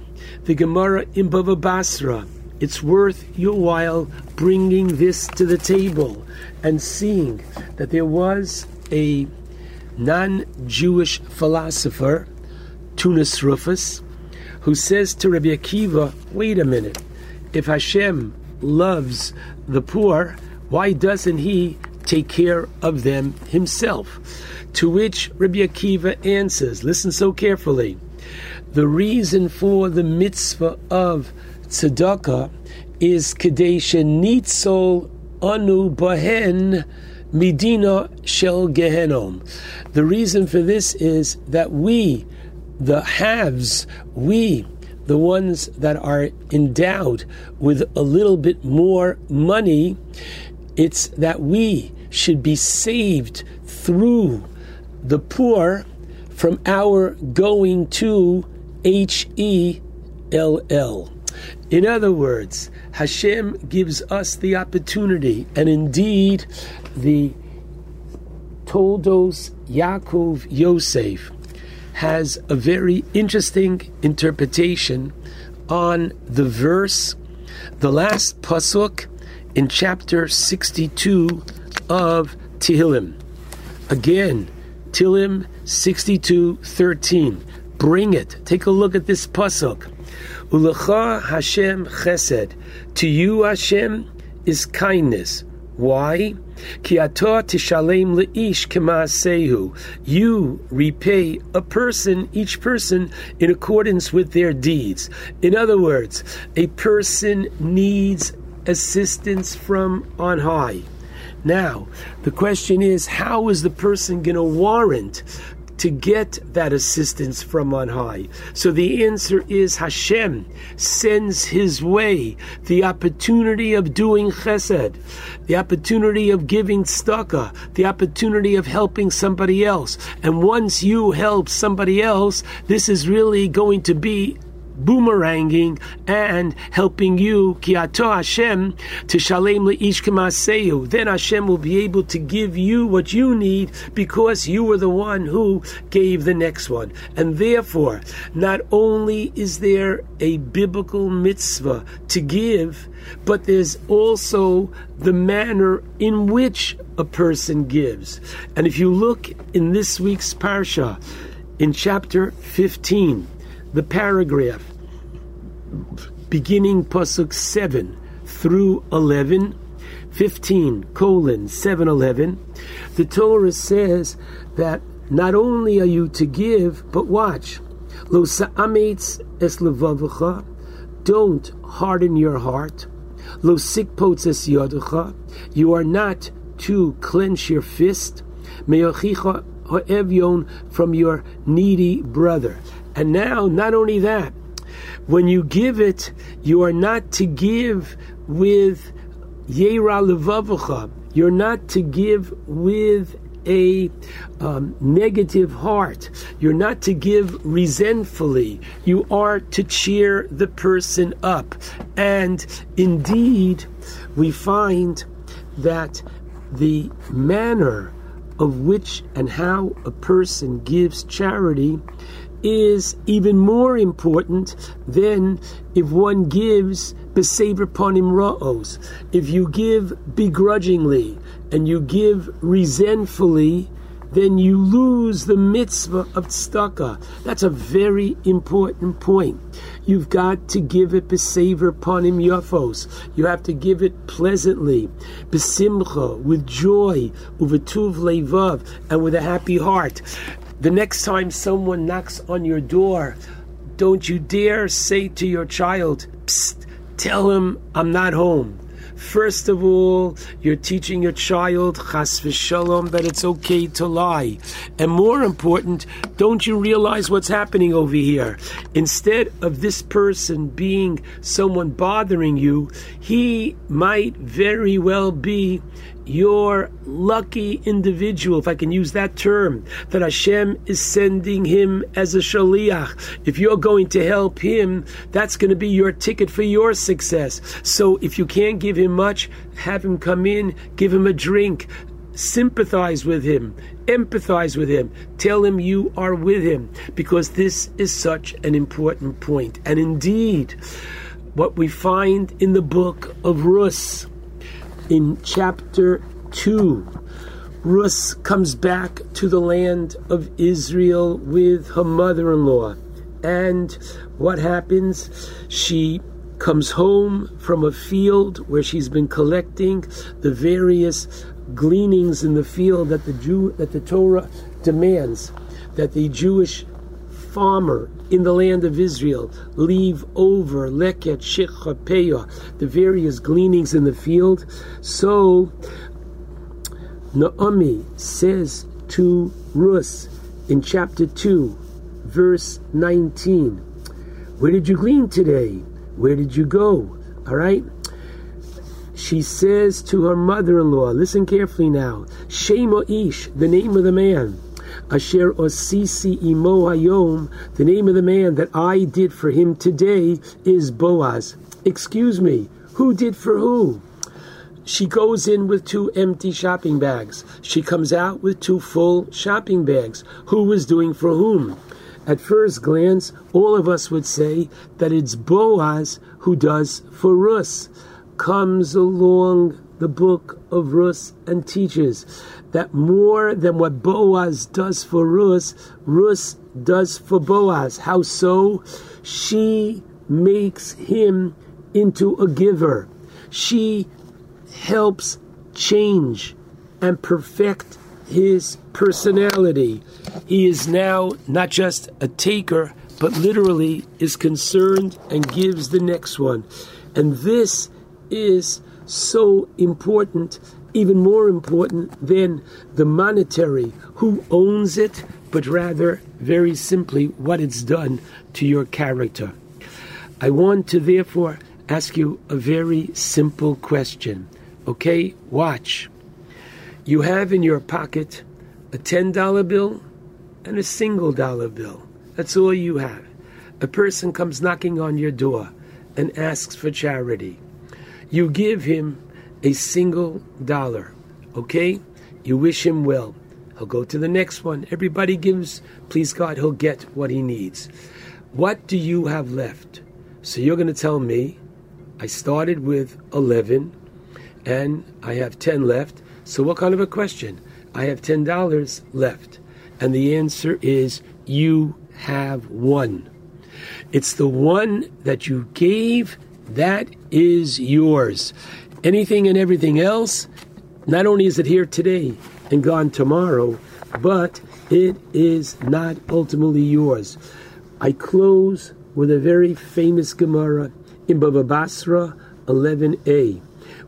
the Gemara in Bava Basra. It's worth your while bringing this to the table and seeing that there was a non Jewish philosopher, Turnus Rufus, who says to Rabbi Akiva, wait a minute, if Hashem loves the poor, why doesn't he take care of them himself? To which Rabbi Akiva answers, listen so carefully, the reason for the mitzvah of tzedakah is Kadesh Nitzol Anu Bahen Medina Shel Gehenom. The reason for this is that we, the haves, we, the ones that are endowed with a little bit more money, it's that we should be saved through the poor from our going to H E L L. In other words, Hashem gives us the opportunity, and indeed, the Toldos Yaakov Yosef has a very interesting interpretation on the verse, the last pasuk in chapter 62 of Tehillim. Again, Tehillim 62 13. Bring it. Take a look at this pasuk. Ulecha Hashem chesed. To you, Hashem, is kindness. Why? Ki atah tishalem leish kemaasehu. You repay a person, each person, in accordance with their deeds. In other words, a person needs assistance from on high. Now, the question is, how is the person going to warrant to get that assistance from on high? So the answer is Hashem sends his way the opportunity of doing chesed, the opportunity of giving tzedakah, the opportunity of helping somebody else. And once you help somebody else, this is really going to be boomeranging and helping you, ki ato Hashem, to shalem leish kemaseyu. Then Hashem will be able to give you what you need because you were the one who gave the next one. And therefore, not only is there a biblical mitzvah to give, but there's also the manner in which a person gives. And if you look in this week's parsha, in chapter 15, the paragraph beginning pasuk 7 through 11 15 colon 7 11 the torah says that not only are you to give but watch. Lo don't harden your heart. Lo sikpots es you are not to clench your fist. Meyochicha ha'evyon from your needy brother and now not only that when you give it, you are not to give with Yera Levavacha. You're not to give with a um, negative heart. You're not to give resentfully. You are to cheer the person up. And indeed, we find that the manner of which and how a person gives charity is even more important than if one gives besaver panim ra'os. If you give begrudgingly and you give resentfully, then you lose the mitzvah of tzedakah. That's a very important point. You've got to give it besaver panim yafos. You have to give it pleasantly, besimcha, with joy, uvetuv levav, and with a happy heart. The next time someone knocks on your door, don't you dare say to your child, Psst, tell him I'm not home. First of all, you're teaching your child, chas v'shalom, that it's okay to lie. And more important, don't you realize what's happening over here? Instead of this person being someone bothering you, he might very well be your lucky individual, if I can use that term, that Hashem is sending him as a shaliach. If you're going to help him, that's going to be your ticket for your success. So if you can't give him much, have him come in, give him a drink, sympathize with him, empathize with him, tell him you are with him, because this is such an important point. And indeed, what we find in the book of Rus, in chapter 2, Rus comes back to the land of Israel with her mother in law. And what happens? She comes home from a field where she's been collecting the various gleanings in the field that the Jew that the Torah demands that the Jewish farmer in the land of Israel leave over leket shikha peah, the various gleanings in the field. So Naomi says to Rus in chapter 2, verse 19, Where did you glean today? Where did you go? All right? She says to her mother in law, listen carefully now, Shema Ish, the name of the man. Asher Osisi Imo Hayom, the name of the man that I did for him today is Boaz. Excuse me, who did for who? She goes in with two empty shopping bags. She comes out with two full shopping bags. Who was doing for whom? At first glance, all of us would say that it's Boaz who does for Rus. Comes along the book of Rus and teaches that more than what Boaz does for Rus, Rus does for Boaz. How so? She makes him into a giver. She helps change and perfect his personality. He is now not just a taker, but literally is concerned and gives the next one. And this is so important, even more important than the monetary, who owns it, but rather, very simply, what it's done to your character. I want to therefore ask you a very simple question. Okay, watch. You have in your pocket a $10 bill and a single dollar bill. That's all you have. A person comes knocking on your door and asks for charity. You give him a single dollar. Okay? You wish him well. He'll go to the next one. Everybody gives, please God, he'll get what he needs. What do you have left? So you're going to tell me, I started with 11 and I have 10 left. So what kind of a question? I have $10 left. And the answer is you have one. It's the one that you gave that is yours. Anything and everything else, not only is it here today and gone tomorrow, but it is not ultimately yours. I close with a very famous Gemara in Baba Basra 11a,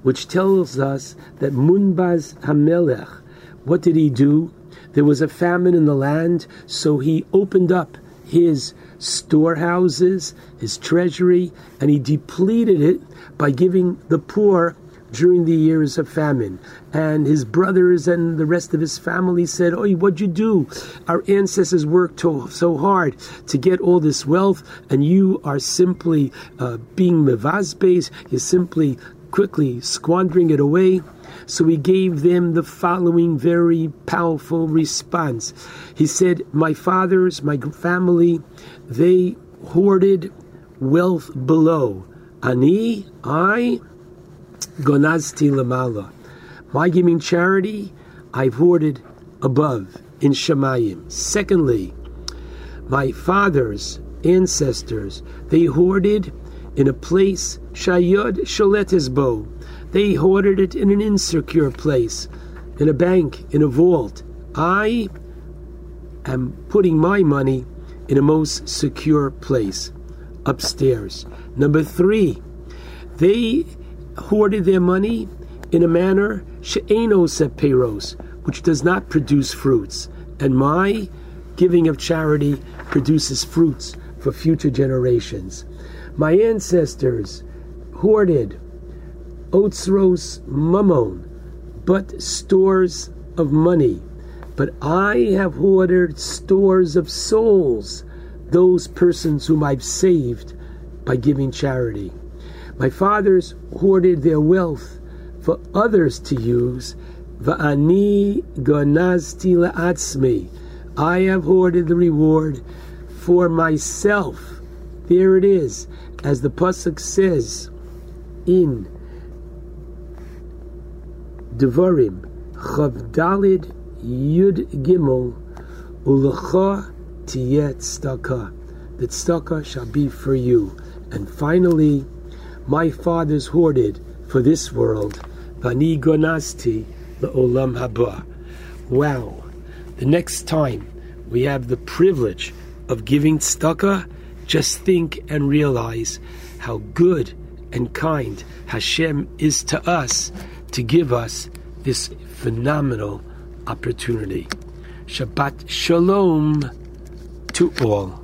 which tells us that Munbaz Hamelech, what did he do? There was a famine in the land, so he opened up his storehouses, his treasury, and he depleted it by giving the poor during the years of famine. And his brothers and the rest of his family said, Oh, what'd you do? Our ancestors worked to, so hard to get all this wealth, and you are simply uh, being mevazbes, you're simply quickly squandering it away. So he gave them the following very powerful response. He said, My fathers, my family, they hoarded wealth below. Ani, I, gonazti lamala. My giving charity, I've hoarded above in Shemayim. Secondly, my fathers, ancestors, they hoarded in a place, shayod sholetisbo. They hoarded it in an insecure place, in a bank, in a vault. I am putting my money in a most secure place, upstairs. Number three, they hoarded their money in a manner she'eno seperos, which does not produce fruits. And my giving of charity produces fruits for future generations. My ancestors hoarded otsros mammon, but stores of money. But I have hoarded stores of souls, those persons whom I've saved by giving charity. My fathers hoarded their wealth for others to use. Va'ani gonazti la'atzmi. I have hoarded the reward for myself. There it is, as the pasuk says in Devarim, Chavdalid Yud Gimel Ulecha Tiyet Tzedakah. That tzedakah shall be for you. And finally, my fathers hoarded for this world. Vani Gonasti Olam Haba. Wow. The next time we have the privilege of giving tzedakah, just think and realize how good and kind Hashem is to us to give us this phenomenal opportunity. Shabbat Shalom to all.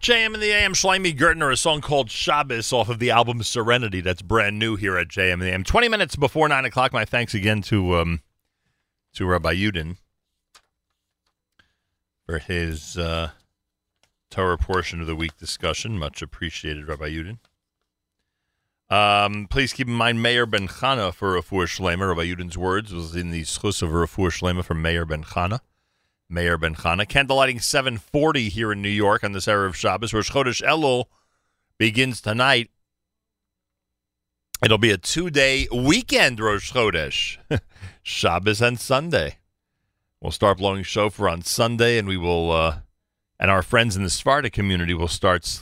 JM and the AM, Shlomi Gertner, a song called Shabbos off of the album Serenity. That's brand new here at JM and the AM. 20 minutes before 9 o'clock, my thanks again to um, to Rabbi Yudin for his uh, Torah portion of the week discussion. Much appreciated, Rabbi Yudin. Um, please keep in mind Meir Ben Chana for Rafur Shlema. Rabbi Yudin's words was in the schus of Rafur Shlema from Meir Ben Chana. Meir Ben Chana. Candlelighting 740 here in New York on this era of Shabbos. Rosh Chodesh Elul begins tonight. It'll be a two-day weekend Rosh Chodesh. Shabbos and Sunday. We'll start blowing shofar on Sunday, and we will, uh, and our friends in the Sephardic community will start,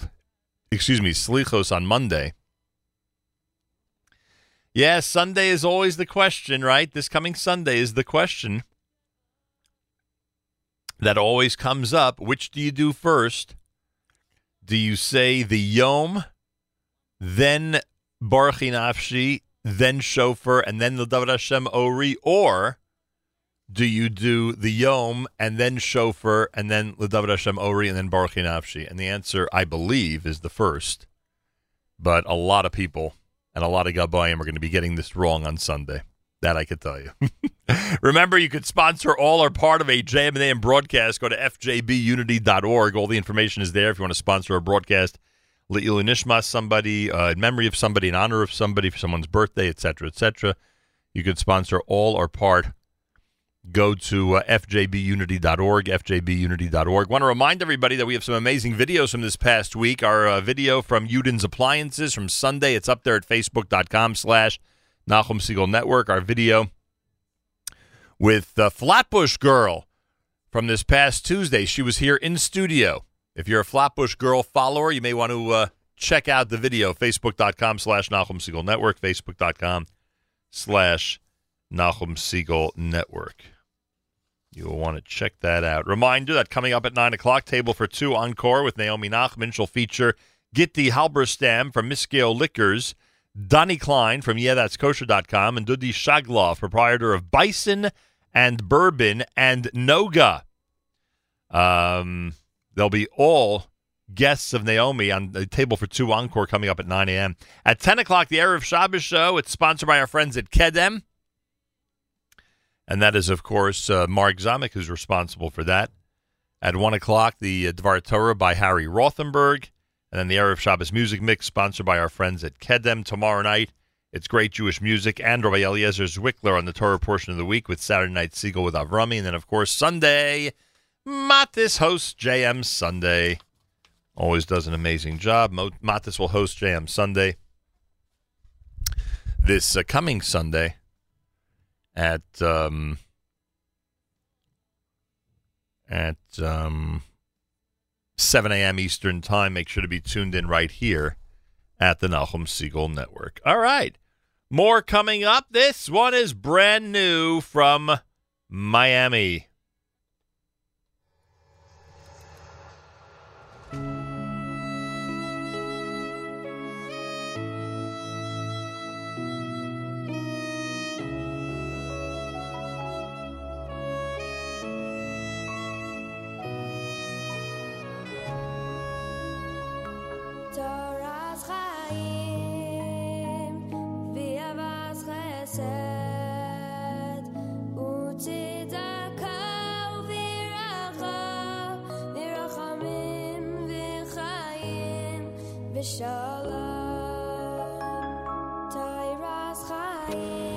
excuse me, Slichos on Monday. Yeah, Sunday is always the question, right? This coming Sunday is the question that always comes up. Which do you do first? Do you say the Yom, then Baruch Nafshi, then Shofar, and then L'David Hashem Ori, or do you do the Yom and then Shofar and then L'David Hashem Ori and then Baruch Nafshi? And the answer, I believe, is the first. But a lot of people and a lot of Gabayim are going to be getting this wrong on Sunday. That I could tell you. Remember, you could sponsor all or part of a JMNAM broadcast. Go to fjbunity.org. All the information is there if you want to sponsor a broadcast. Nishma, somebody, uh, in memory of somebody, in honor of somebody, for someone's birthday, etc., etc. You could sponsor all or part. Go to uh, fjbunity.org, fjbunity.org. Want to remind everybody that we have some amazing videos from this past week. Our uh, video from Udin's Appliances from Sunday, it's up there at facebook.com slash Nachum Segal Network. Our video with the Flatbush Girl from this past Tuesday. She was here in studio. If you're a Flatbush Girl follower, you may want to uh, check out the video. Facebook.com slash Nachum Segal Network. Facebook.com slash Nachum Segal Network. You will want to check that out. Reminder that coming up at 9 o'clock, Table for Two Encore with Naomi Nachman. She'll feature Gitti Halberstam from Miskeo Liquors, Donnie Klein from YeahThat'sKosher.com, and Dudi Shaglov, proprietor of Bison and Bourbon and Noga. Um, they'll be all guests of Naomi on the Table for Two Encore coming up at 9 a.m. At 10 o'clock, the Erev Shabbos show. It's sponsored by our friends at Kedem. And that is, of course, uh, Mark Zamek, who's responsible for that. At 1 o'clock, the uh, Dvar Torah by Harry Rothenberg. And then the Erev Shabbos music mix, sponsored by our friends at Kedem. Tomorrow night, it's great Jewish music and Rabbi Eliezer Zwickler on the Torah portion of the week with Saturday Night Segal with Avrami. And then, of course, Sunday, Matis hosts JM Sunday. Always does an amazing job. Matis will host JM Sunday this uh, coming Sunday at um, at um, 7 a.m. Eastern Time. Make sure to be tuned in right here at the Nachum Segal Network. All right. More coming up. This one is brand new from Miami. V'shalom. Torah's Chaim,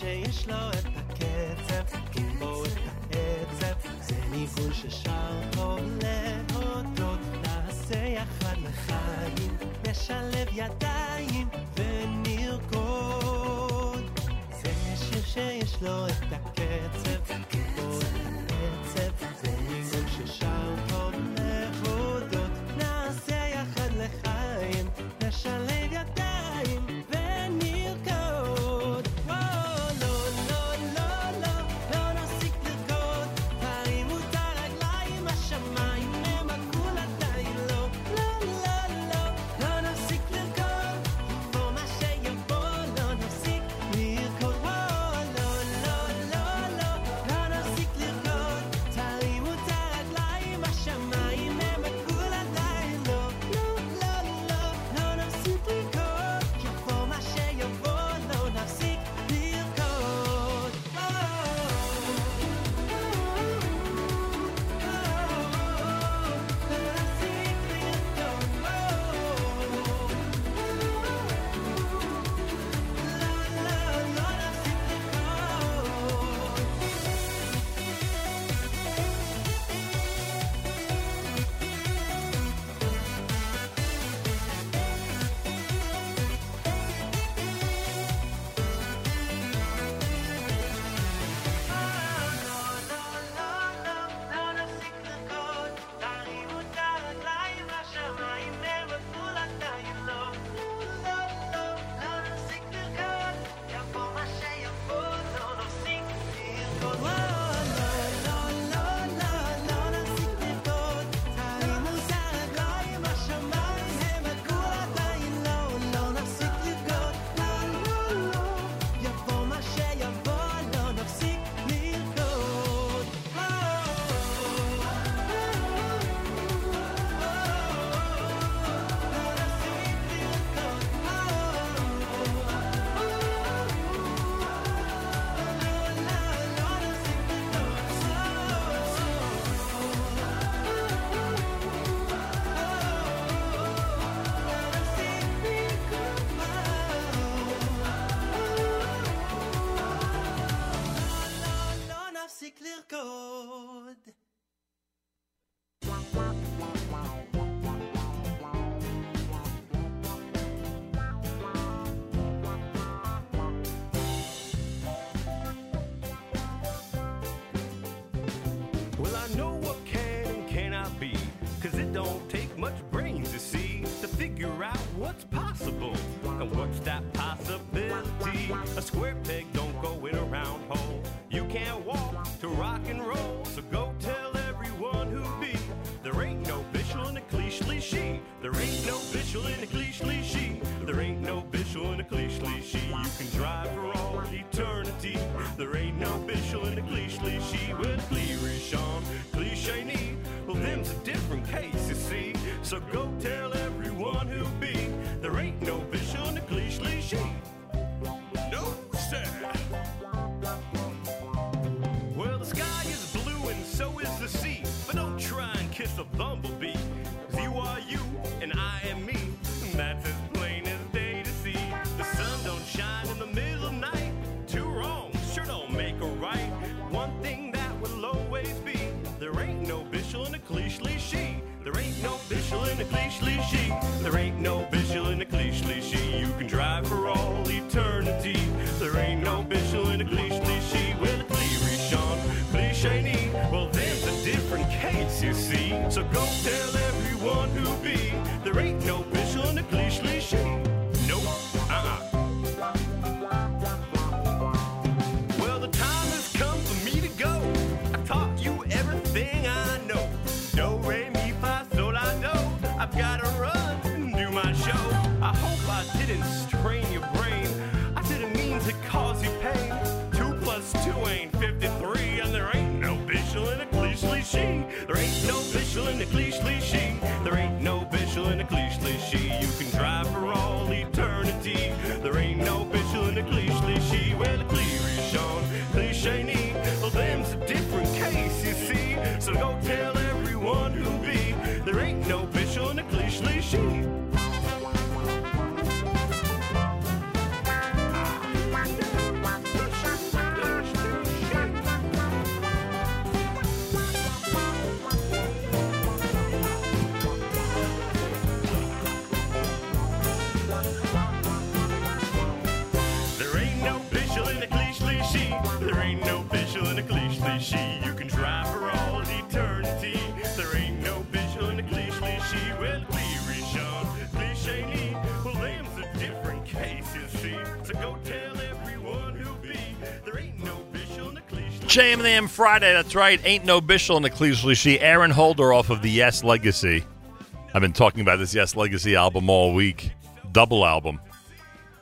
שיש לו את הקצב, בו את העצב, זה ניגון ששר טוב להודות. נעשה יחד לחיים, נשלב ידיים ונרקוד. זה שיר שיש לו את הקצב, Jam and AM Friday. That's right. Ain't no Bishel in the Cleveland She. Aaron Holder off of the Yes Legacy. I've been talking about this Yes Legacy album all week. Double album.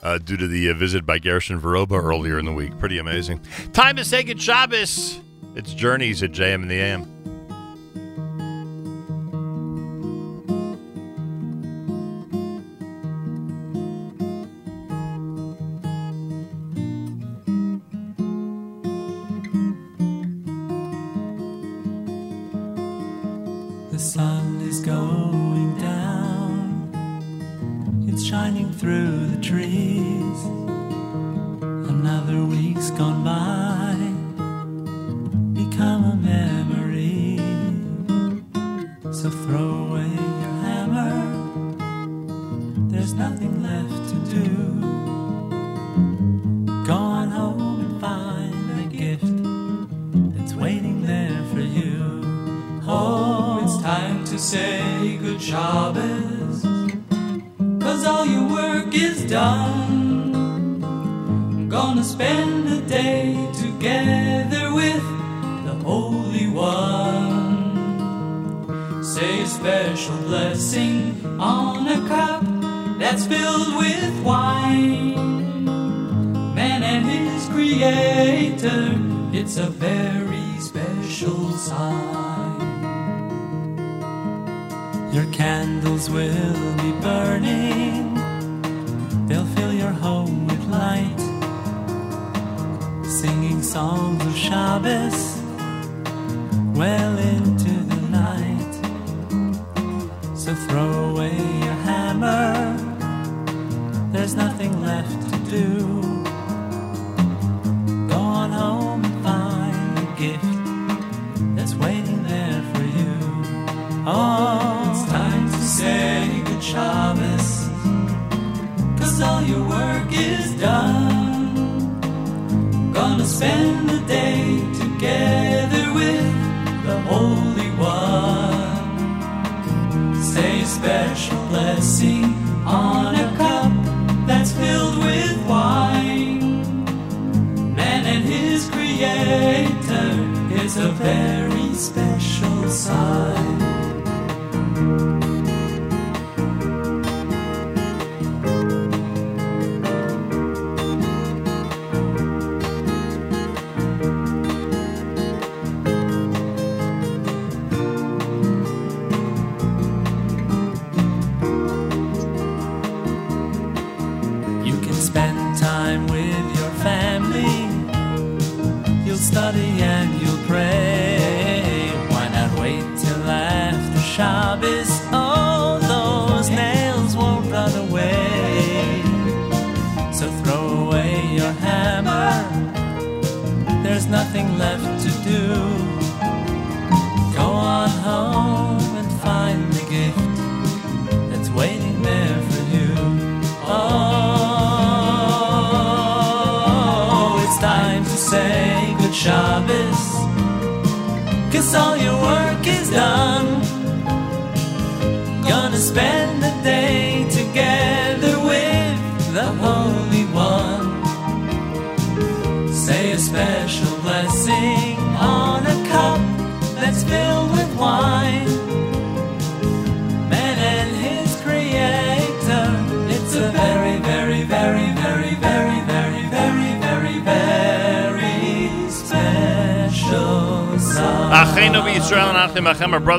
Uh, due to the uh, visit by Garrison Veroba earlier in the week. Pretty amazing. Time to say good Shabbos. It's Journeys at JM and the AM.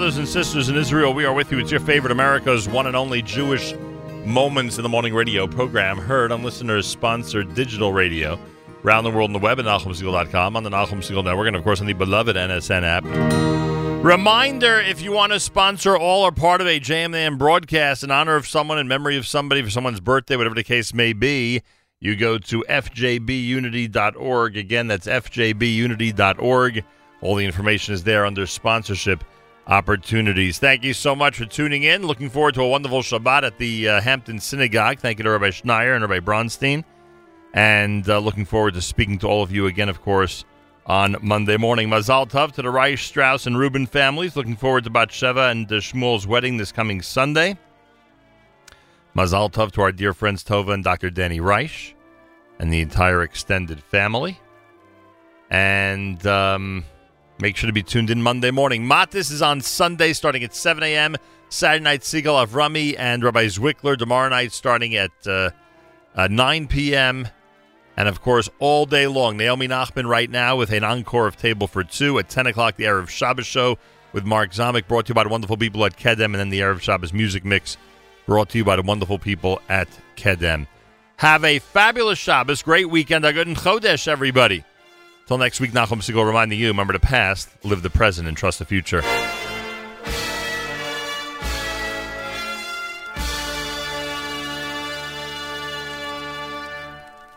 brothers and sisters in Israel, we are with you. It's your favorite America's one and only Jewish Moments in the Morning radio program, heard on listeners sponsored digital radio. Around the world on the web at NachumSegal.com, on the Nachum Segal Network, and of course on the beloved NSN app. Reminder if you want to sponsor all or part of a JMN broadcast in honor of someone, in memory of somebody, for someone's birthday, whatever the case may be, you go to fjbunity.org. Again, that's fjbunity.org. All the information is there under sponsorship opportunities. Thank you so much for tuning in. Looking forward to a wonderful Shabbat at the uh, Hampton Synagogue. Thank you to Rabbi Schneier and Rabbi Bronstein. And uh, looking forward to speaking to all of you again, of course, on Monday morning. Mazal Tov to the Reich, Strauss, and Rubin families. Looking forward to Batsheva and uh, Shmuel's wedding this coming Sunday. Mazal Tov to our dear friends Tova and Dr. Danny Reich and the entire extended family. And um, make sure to be tuned in Monday morning. Matis is on Sunday starting at 7 a.m. Saturday night, Siegel Avrami and Rabbi Zwickler tomorrow night starting at uh, uh, 9 p.m. And of course, all day long, Naomi Nachman right now with an encore of Table for Two at 10 o'clock, the Erev Shabbos show with Mark Zamek, brought to you by the wonderful people at Kedem, and then the Erev Shabbos music mix brought to you by the wonderful people at Kedem. Have a fabulous Shabbos, great weekend, a good Chodesh, everybody. Till next week, Nachum Segal reminding you, remember the past, live the present, and trust the future.